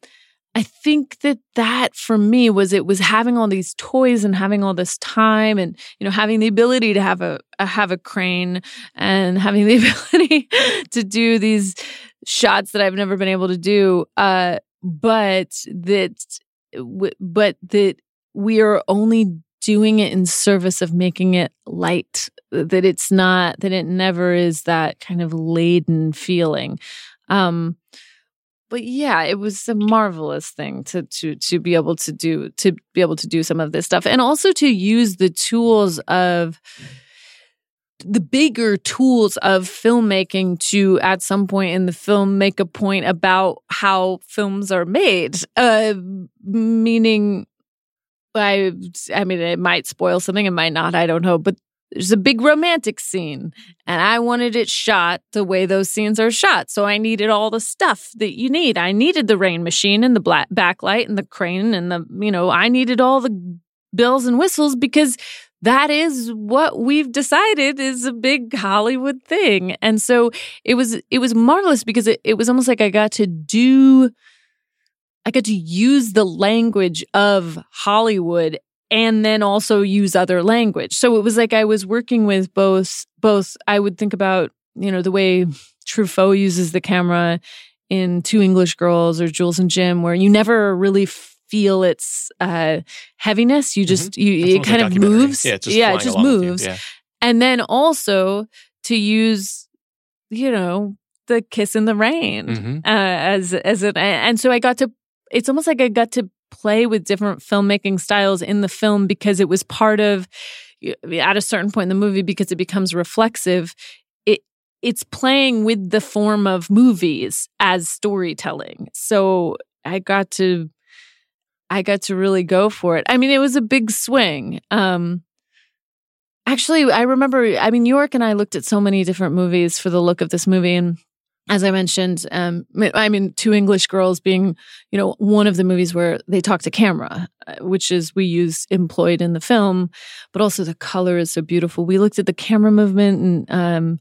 I think that that for me was it was having all these toys and having all this time and you know having the ability to have a, a have a crane and having the ability to do these shots that I've never been able to do. Uh, but that but that we are only doing it in service of making it light that it's not that it never is that kind of laden feeling um but yeah, it was a marvelous thing to to to be able to do to be able to do some of this stuff, and also to use the tools of the bigger tools of filmmaking to at some point in the film make a point about how films are made uh meaning i i mean it might spoil something it might not i don't know but there's a big romantic scene and I wanted it shot the way those scenes are shot. So I needed all the stuff that you need. I needed the rain machine and the black backlight and the crane and the, you know, I needed all the bells and whistles because that is what we've decided is a big Hollywood thing. And so it was it was marvelous because it, it was almost like I got to do I got to use the language of Hollywood and then also use other language. So it was like I was working with both both I would think about, you know, the way Truffaut uses the camera in Two English Girls or Jules and Jim where you never really feel its uh heaviness. You just you It's it kind like of moves. Yeah, it's just, yeah it just you. moves. Yeah. And then also to use you know the kiss in the rain Mhm. uh, as as an and so I got to it's almost like I got to play with different filmmaking styles in the film because it was part of at a certain point in the movie because it becomes reflexive it it's playing with the form of movies as storytelling so I got to I got to really go for it I mean it was a big swing um Actually, I remember, I mean, Yorick and I looked at so many different movies for the look of this movie. And as I mentioned, um, I mean, Two English Girls being, you know, one of the movies where they talk to camera, uh, which is we use employed in the film, but also the color is so beautiful. We looked at the camera movement and, um,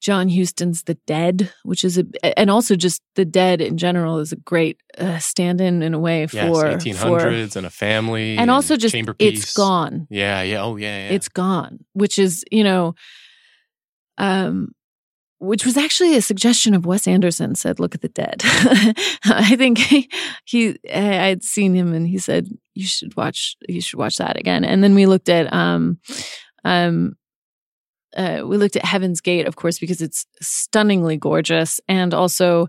John Huston's The Dead, which is a, and also just The Dead in general is a great uh, stand-in in a way for Yes, for 1800s and a family. and also just chamber it's piece. gone. Yeah, yeah. Oh, yeah, yeah. It's gone, which is you know, um, which was actually a suggestion of Wes Anderson. Said, "Look at the dead." I think he, he I'd seen him, and he said, "You should watch. You should watch that again." And then we looked at um, um. Uh, we looked at Heaven's Gate, of course, because it's stunningly gorgeous, and also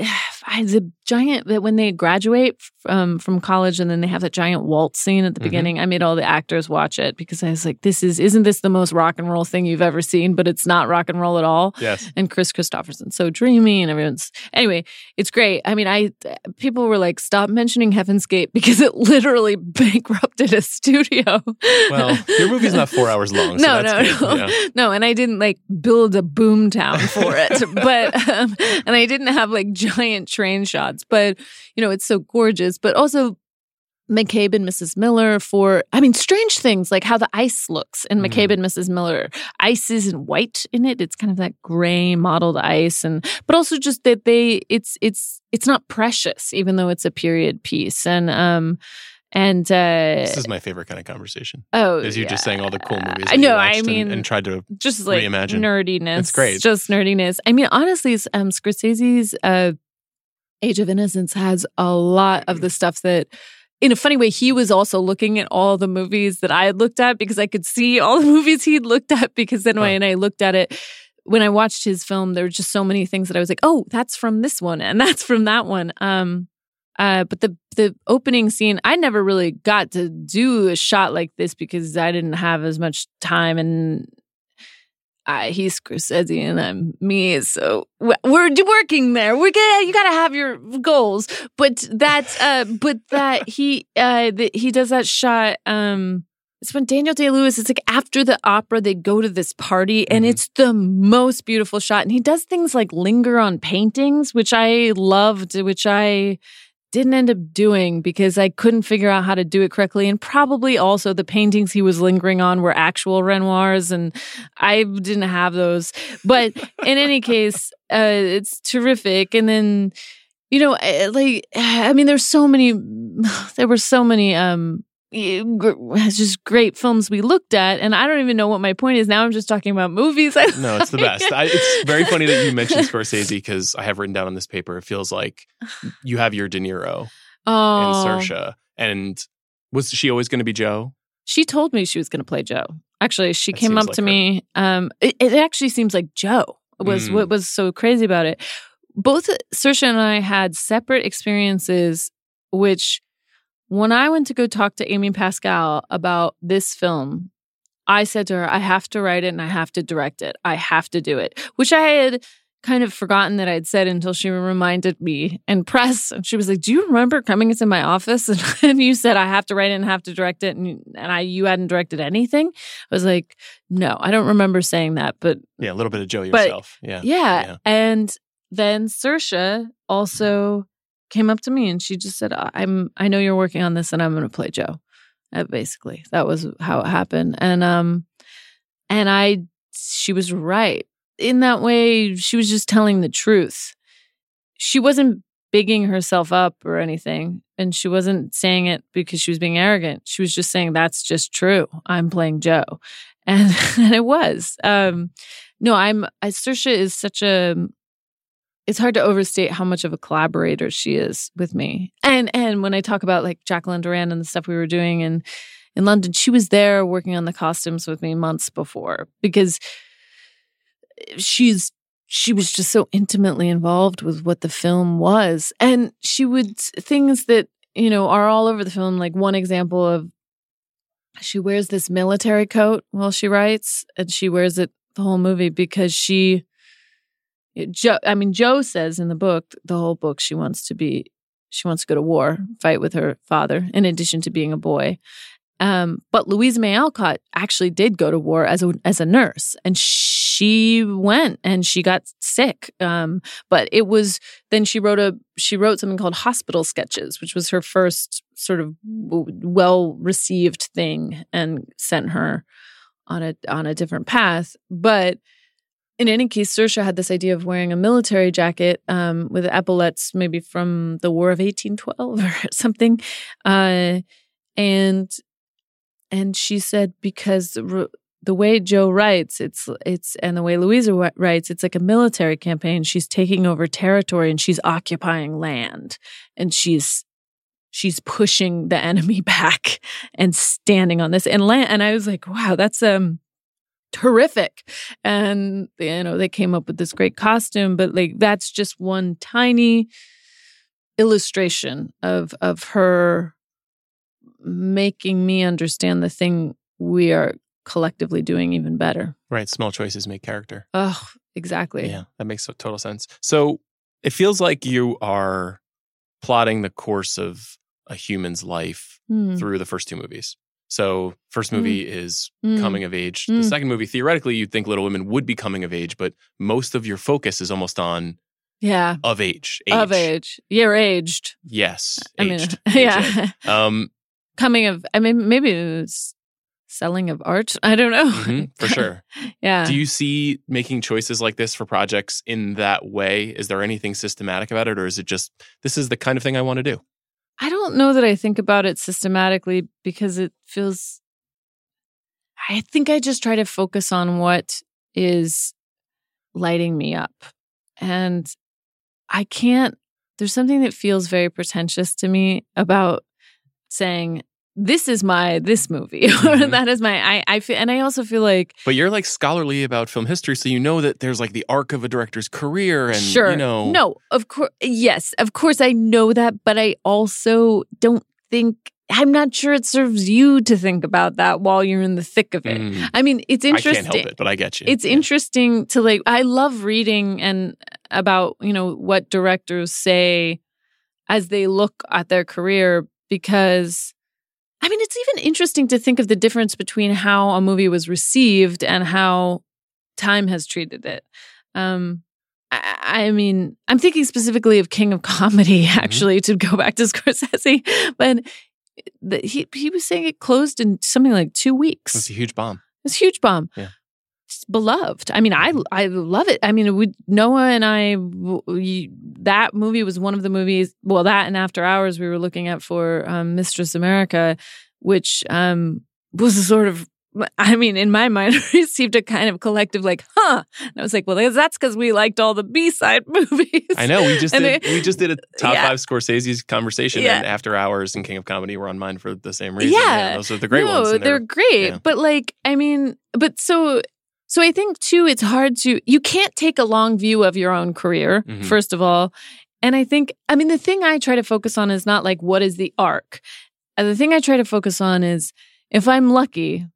the giant that when they graduate from from college and then they have that giant waltz scene at the Mhm. beginning. I made all the actors watch it because I was like, "This is isn't this the most rock and roll thing you've ever seen?" But it's not rock and roll at all. Yes. And Kris Kristofferson's so dreamy, and everyone's anyway. It's great. I mean, I people were like, "Stop mentioning Heaven's Gate" because it literally bankrupted a studio. Well, your movie's not four hours long. So no, no, good. no, Yeah. no. And I didn't like build a boom town for it, but um, and I didn't have like giant train shots. But you know, it's so gorgeous. But also McCabe and Mrs. Miller for I mean, strange things like how the ice looks in Mhm. McCabe and Mrs. Miller. Ice isn't white in it; it's kind of that gray mottled ice, and but also just that they it's it's it's not precious, even though it's a period piece, and um. And uh, This is my favorite kind of conversation. oh, Is you just saying all the cool movies? I know. I watched and- mean, and, tried to. just like reimagine. nerdiness. It's great. Just nerdiness. I mean, honestly, um, Scorsese's uh, Age of Innocence has a lot of the stuff that. In a funny way, he was also looking at all the movies that I had looked at because I could see all the movies he'd looked at. Because then when I looked at it, when I watched his film, there were just so many things that I was like, "Oh, that's from this one, and that's from that one." Um, uh, but the the opening scene, I never really got to do a shot like this because I didn't have as much time, and I, he's Scorsese and I'm me, so we're working there. We're gonna, you gotta have your goals, but that, uh, but that he, uh, that he does that shot. Um, it's when Daniel Day Lewis. It's like after the opera, they go to this party, and Mhm. it's the most beautiful shot. And he does things like linger on paintings, which I loved, which I didn't end up doing because I couldn't figure out how to do it correctly. And probably also the paintings he was lingering on were actual Renoirs, and I didn't have those. But in any case, uh, it's terrific. And then, you know, eh, like, I mean, there's so many, there were so many, um, it's just great films we looked at and i don't even know what my point is now i'm just talking about movies No, it's the best. I, it's very funny that you mentioned Scorsese because I have written down on this paper. It feels like you have your De Niro oh and Saoirse, and was she always going to be Jo? She told me she was going to play Jo. Actually, she That came up like to her. me. Um, it, it actually seems like Jo was Mm. what was so crazy about it. Both Saoirse and I had separate experiences, which when I went to go talk to Amy Pascal about this film, I said to her, I have to write it and I have to direct it. I have to do it, which I had kind of forgotten that I'd said until she reminded me and press. And she was like, Do you remember coming into my office and, and you said I have to write it and have to direct it and, and I you hadn't directed anything? I was like, No, I don't remember saying that, but Yeah, a little bit of Jo But- yourself. yeah. yeah. Yeah. And then Saoirse also came up to me and she just said, I'm I know you're working on this and I'm gonna play Jo. Uh, basically. That was how it happened. And um and I she was right. In that way, she was just telling the truth. She wasn't bigging herself up or anything. And she wasn't saying it because she was being arrogant. She was just saying that's just true. I'm playing Jo. And, and it was. Um no, I'm I, Saoirse is such a it's hard to overstate how much of a collaborator she is with me. And and when I talk about like Jacqueline Durran and the stuff we were doing in in London, she was there working on the costumes with me months before because she's she was just so intimately involved with what the film was. And she would things that, you know, are all over the film like one example of she wears this military coat while she writes and she wears it the whole movie because she Jo, I mean, Jo says in the book, the whole book, she wants to be, she wants to go to war, fight with her father, in addition to being a boy. Um, but Louisa May Alcott actually did go to war as a as a nurse, and she went and she got sick. Um, but it was then she wrote a she wrote something called Hospital Sketches, which was her first sort of well received thing, and sent her on a on a different path. But in any case, Saoirse had this idea of wearing a military jacket um, with epaulets, maybe from the War of 1812 or something, uh, and and she said because the, way Jo writes, it's it's and the way Louisa writes, it's like a military campaign. She's taking over territory and she's occupying land, and she's she's pushing the enemy back and standing on this and land. And I was like, wow, that's um terrific and you know they came up with this great costume but like that's just one tiny illustration of of her making me understand the thing we are collectively doing even better Right. Small choices make character. oh exactly Yeah, that makes total sense. So it feels like you are plotting the course of a human's life Hmm. through the first two movies. So first movie is Mm. coming of age. Mm. The second movie, theoretically, you'd think Little Women would be coming of age, but most of your focus is almost on yeah of age. of age you're aged Yes. i mean yeah Um, coming of i mean maybe it was selling of art i don't know mhm, for sure. yeah Do you see making choices like this for projects in that way? Is there anything systematic about it, or is it just this is the kind of thing I want to do? I don't know that I think about it systematically because it feels. I think I just try to focus on what is lighting me up. And I can't, there's something that feels very pretentious to me about saying, this is my this movie or Mhm. that is my I I feel and I also feel like But you're like scholarly about film history, so you know that there's like the arc of a director's career, and sure you know, no of course yes of course I know that but I also don't think I'm not sure it serves you to think about that while you're in the thick of it. Mm, I mean, it's I interesting. can't help it, but I get you. It's Yeah. interesting to like I love reading and about, you know, what directors say as they look at their career because I mean, it's even interesting to think of the difference between how a movie was received and how time has treated it. Um I, I mean, I'm thinking specifically of King of Comedy, Mm-hmm. actually, to go back to Scorsese. But the, he he was saying it closed in something like two weeks. It's a huge bomb. It's a huge bomb. Yeah. Beloved. I mean, I I love it. I mean, we Noah and I we, that movie was one of the movies. Well, that and After Hours we were looking at for um, Mistress America, which um, was a sort of. I mean, in my mind, received a kind of collective like, huh? And I was like, well, that's because we liked all the B side movies. I know. We just did. they- we just did a top Yeah. five Scorsese's conversation, Yeah. and After Hours and King of Comedy were on mine for the same reason. Yeah. those are the great no, ones. and they're great. yeah. But like, I mean, but so so I think too, it's hard to you can't take a long view of your own career, Mhm. first of all. And I think, I mean, the thing I try to focus on is not like what is the arc. The thing I try to focus on is if I'm lucky,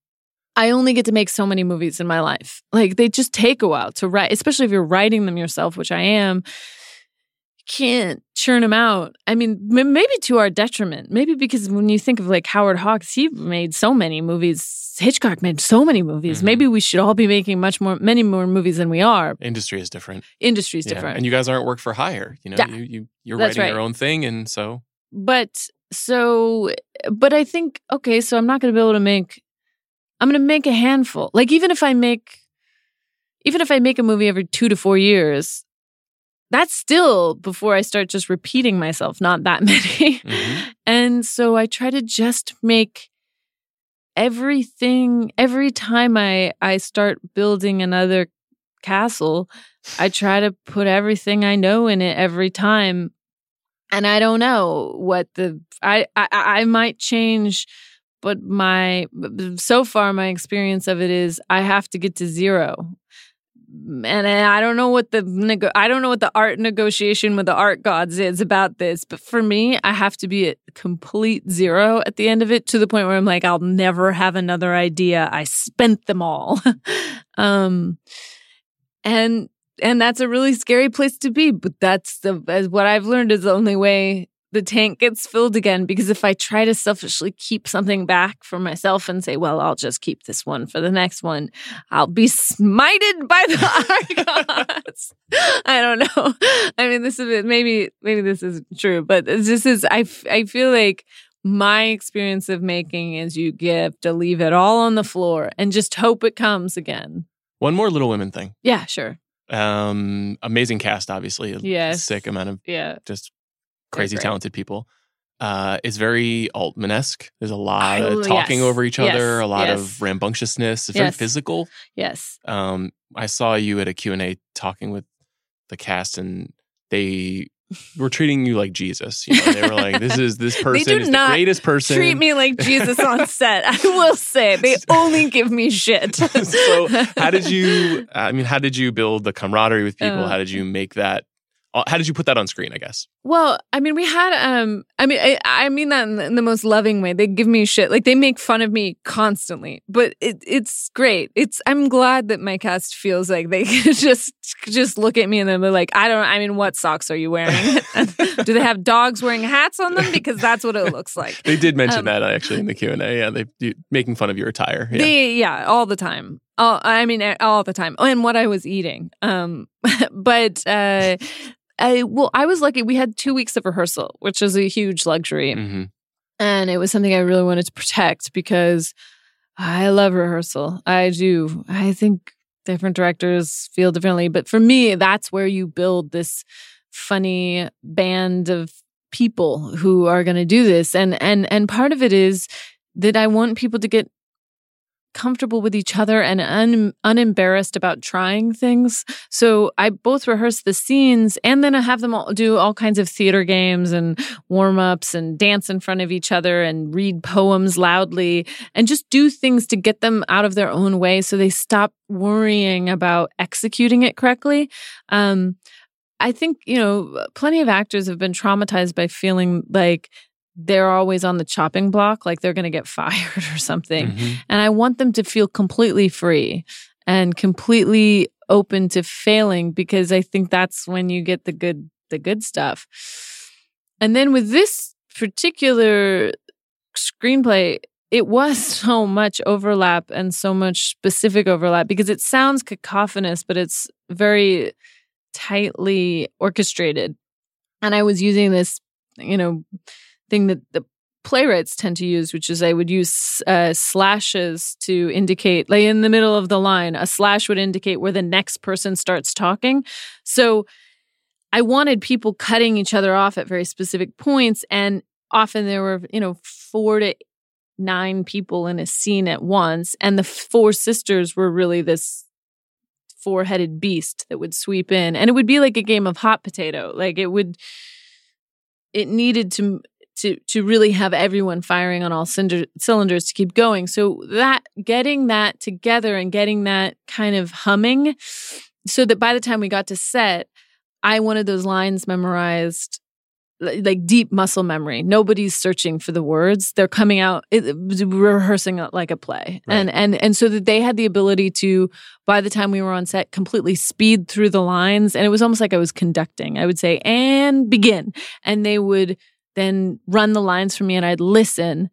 I only get to make so many movies in my life. Like they just take a while to write, especially if you're writing them yourself, which I am. Can't churn them out. I mean, m- maybe to our detriment. Maybe because when you think of like Howard Hawks, he made so many movies. Hitchcock made so many movies. Mhm. Maybe we should all be making much more, many more movies than we are. Industry is different. Industry's Yeah. different. And you guys aren't work for hire. You know, Yeah. you, you you're That's writing your own thing, and so but so but i think okay so i'm not going to be able to make i'm going to make a handful like even if i make even if i make a movie every 2 to 4 years that's still before i start just repeating myself not that many Mhm. and so i try to just make everything every time i i start building another castle i try to put everything i know in it every time and i don't know what the i i, I might change but my so far my experience of it is i have to get to zero and I don't know what the I don't know what the art negotiation with the art gods is about this, but for me, I have to be at complete zero at the end of it to the point where I'm like, I'll never have another idea. I spent them all, um, and and that's a really scary place to be. But that's the as what I've learned is the only way the tank gets filled again. Because if I try to selfishly keep something back for myself and say, well, I'll just keep this one for the next one, I'll be smited by the art gods. I don't know. I mean, this is maybe maybe this is true, but this is I I feel like my experience of making is you give to leave it all on the floor and just hope it comes again. one more Little Women thing. Yeah, sure. Um, amazing cast, obviously. A Yes. sick amount of Yeah. just crazy talented people. Uh, it's very Altman esque. There's a lot Oh, of talking yes. over each other, Yes. a lot Yes. of rambunctiousness. It's very physical. Yes. Um, I saw you at a Q and A talking with the cast, and they were treating you like Jesus. You know, they were like, "This is this person do is the greatest person." Treat me like Jesus on set. I will say they only give me shit. so, how did you? I mean, how did you build the camaraderie with people? Uh, how did you make that? Uh, How did you put that on screen? I guess. Well, I mean, we had, um, I mean, I, I mean that in the, in the most loving way. They give me shit. Like they make fun of me constantly, but it, it's great. It's, I'm glad that my cast feels like they just, just look at me and then they're like, I don't, I mean, what socks are you wearing? Do they have dogs wearing hats on them? Because that's what it looks like. They did mention Um, that actually in the Q and A. Yeah, they making fun of your attire. Yeah. They, yeah, all the time. All, I mean, all the time. Oh, and what I was eating. Um, but, uh, I, well, I was lucky. We had two weeks of rehearsal, which is a huge luxury. hmm and it was something I really wanted to protect because I love rehearsal. I do. I think different directors feel differently, but for me, that's where you build this funny band of people who are going to do this, and and and part of it is that I want people to get comfortable with each other and un, unembarrassed about trying things. So I both rehearse the scenes and then I have them all do all kinds of theater games and warm ups and dance in front of each other and read poems loudly and just do things to get them out of their own way so they stop worrying about executing it correctly. Um, I think, you know, plenty of actors have been traumatized by feeling like they're always on the chopping block, like they're going to get fired or something. Mhm. And I want them to feel completely free and completely open to failing because I think that's when you get the good the good stuff. And then with this particular screenplay, it was so much overlap and so much specific overlap because it sounds cacophonous, but it's very tightly orchestrated. And I was using this, you know, thing that the playwrights tend to use, which is I would use uh, slashes to indicate, like in the middle of the line, a slash would indicate where the next person starts talking. So I wanted people cutting each other off at very specific points. And often there were, you know, four to nine people in a scene at once. And the four sisters were really this four headed beast that would sweep in. And it would be like a game of hot potato. Like it would, it needed to to to really have everyone firing on all cinder, cylinders to keep going. So that getting that together and getting that kind of humming, so that by the time we got to set, I wanted those lines memorized like deep muscle memory. Nobody's searching for the words; they're coming out, it, it rehearsing like a play, Right. and and and so that they had the ability to, by the time we were on set, completely speed through the lines, and it was almost like I was conducting. I would say, "And begin," and they would then run the lines for me and I'd listen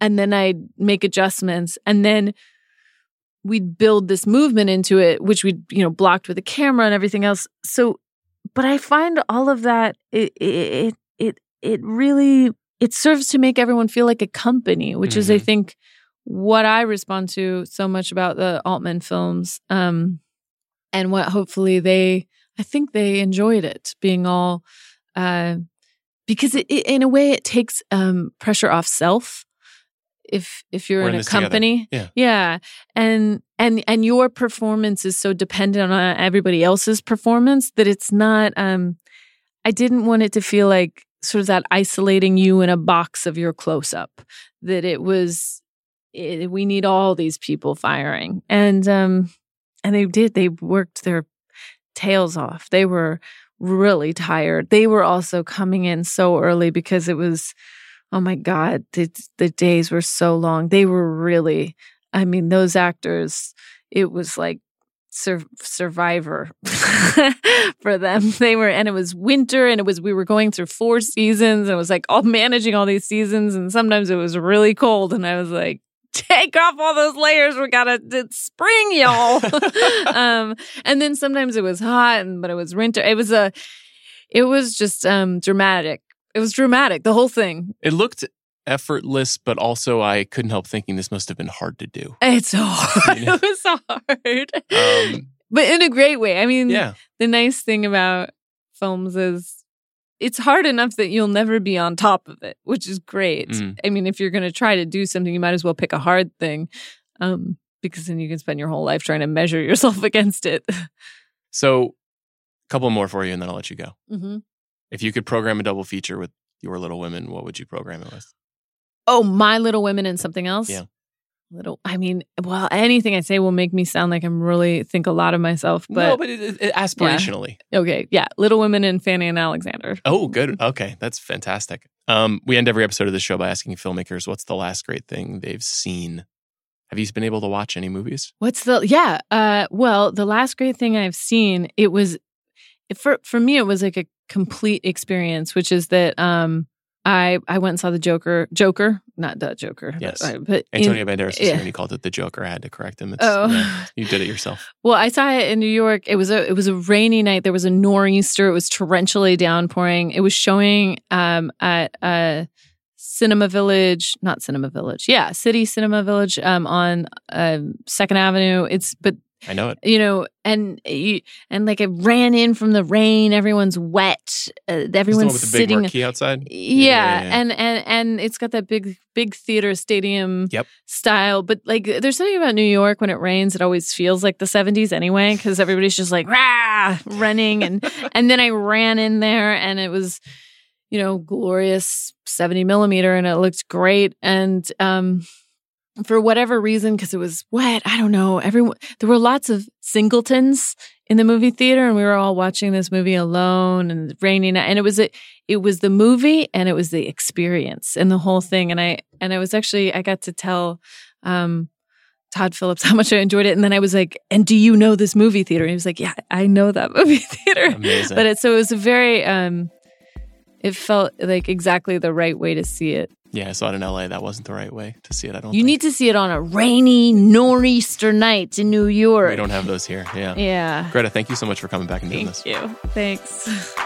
and then I'd make adjustments and then we'd build this movement into it which we'd you know blocked with a camera and everything else so but I find all of that it it it it really it serves to make everyone feel like a company which is I Mhm. think what I respond to so much about the Altman films um and what hopefully they I think they enjoyed it being all uh because it, it, in a way it takes um, pressure off self if if you're We're in, in a together. company. Yeah. yeah. And and and your performance is so dependent on everybody else's performance that it's not um i didn't want it to feel like sort of that isolating you in a box of your close up that it was it, we need all these people firing. And um and they did. They worked their tails off. They were really tired. They were also coming in so early because it was, oh my God, the, the days were so long. They were really, I mean, those actors, it was like sur- survivor for them. They were, and it was winter and it was, we were going through four seasons and it was like all managing all these seasons. And sometimes it was really cold. And I was like, take off all those layers. We got to, it's spring, y'all. um, and then sometimes it was hot, and but it was winter. It was a, it was just um dramatic. It was dramatic. The whole thing. It looked effortless, but also I couldn't help thinking this must have been hard to do. It's so hard. Yeah. It was so hard, Um, but in a great way. I mean, yeah, the nice thing about films is it's hard enough that you'll never be on top of it, which is great. Mm. I mean, if you're going to try to do something, you might as well pick a hard thing, um, because then you can spend your whole life trying to measure yourself against it. So, a couple more for you, and then I'll let you go. mm-hmm. If you could program a double feature with your Little Women, what would you program it with? Oh, My Little Women and something else? Yeah. Little, I mean, well, anything I say will make me sound like I'm really think a lot of myself. But, no, but it, it, it- aspirationally. okay, yeah, Little Women and Fanny and Alexander. Oh, good. Okay, that's fantastic. Um, we end every episode of the show by asking filmmakers what's the last great thing they've seen. Have you been able to watch any movies? What's the yeah? Uh, well, the last great thing I've seen, it was for for me, it was like a complete experience, which is that um, I I went and saw the Joker, Joker, not the Joker, Yes. but in- Antonio Banderas was yeah. here and he called it the Joker. I had to correct him. It's, Oh. yeah, you did it yourself. Well, I saw it in New York. It was a it was a rainy night. There was a nor'easter. It was torrentially downpouring. It was showing um, at uh, Cinema Village, not Cinema Village, yeah, City Cinema Village um, on um Second Avenue. It's but I know it. you know, and you, and like I ran in from the rain. Everyone's wet. Uh, everyone's one with the big sitting. marquee outside. Yeah, Yeah, yeah, yeah. and and and it's got that big big theater stadium Yep. style. But like, there's something about New York when it rains, it always feels like the 70s anyway, because everybody's just like rah, running, and and then I ran in there, and it was, you know, glorious 70 millimeter, and it looked great, and um. For whatever reason, because it was wet, I don't know. Everyone, there were lots of singletons in the movie theater, and we were all watching this movie alone and raining. And it was a, it was the movie and it was the experience and the whole thing and i and i was actually i got to tell um todd phillips how much i enjoyed it and then i was like and do you know this movie theater and he was like yeah i know that movie theater Amazing. but it so it was a very um it felt like exactly the right way to see it yeah, I saw it in LA. That wasn't the right way to see it. I don't. you think. need to see it on a rainy nor'easter night in new york We don't have those here. Yeah. yeah Greta, thank you so much for coming back and doing thank this. you thanks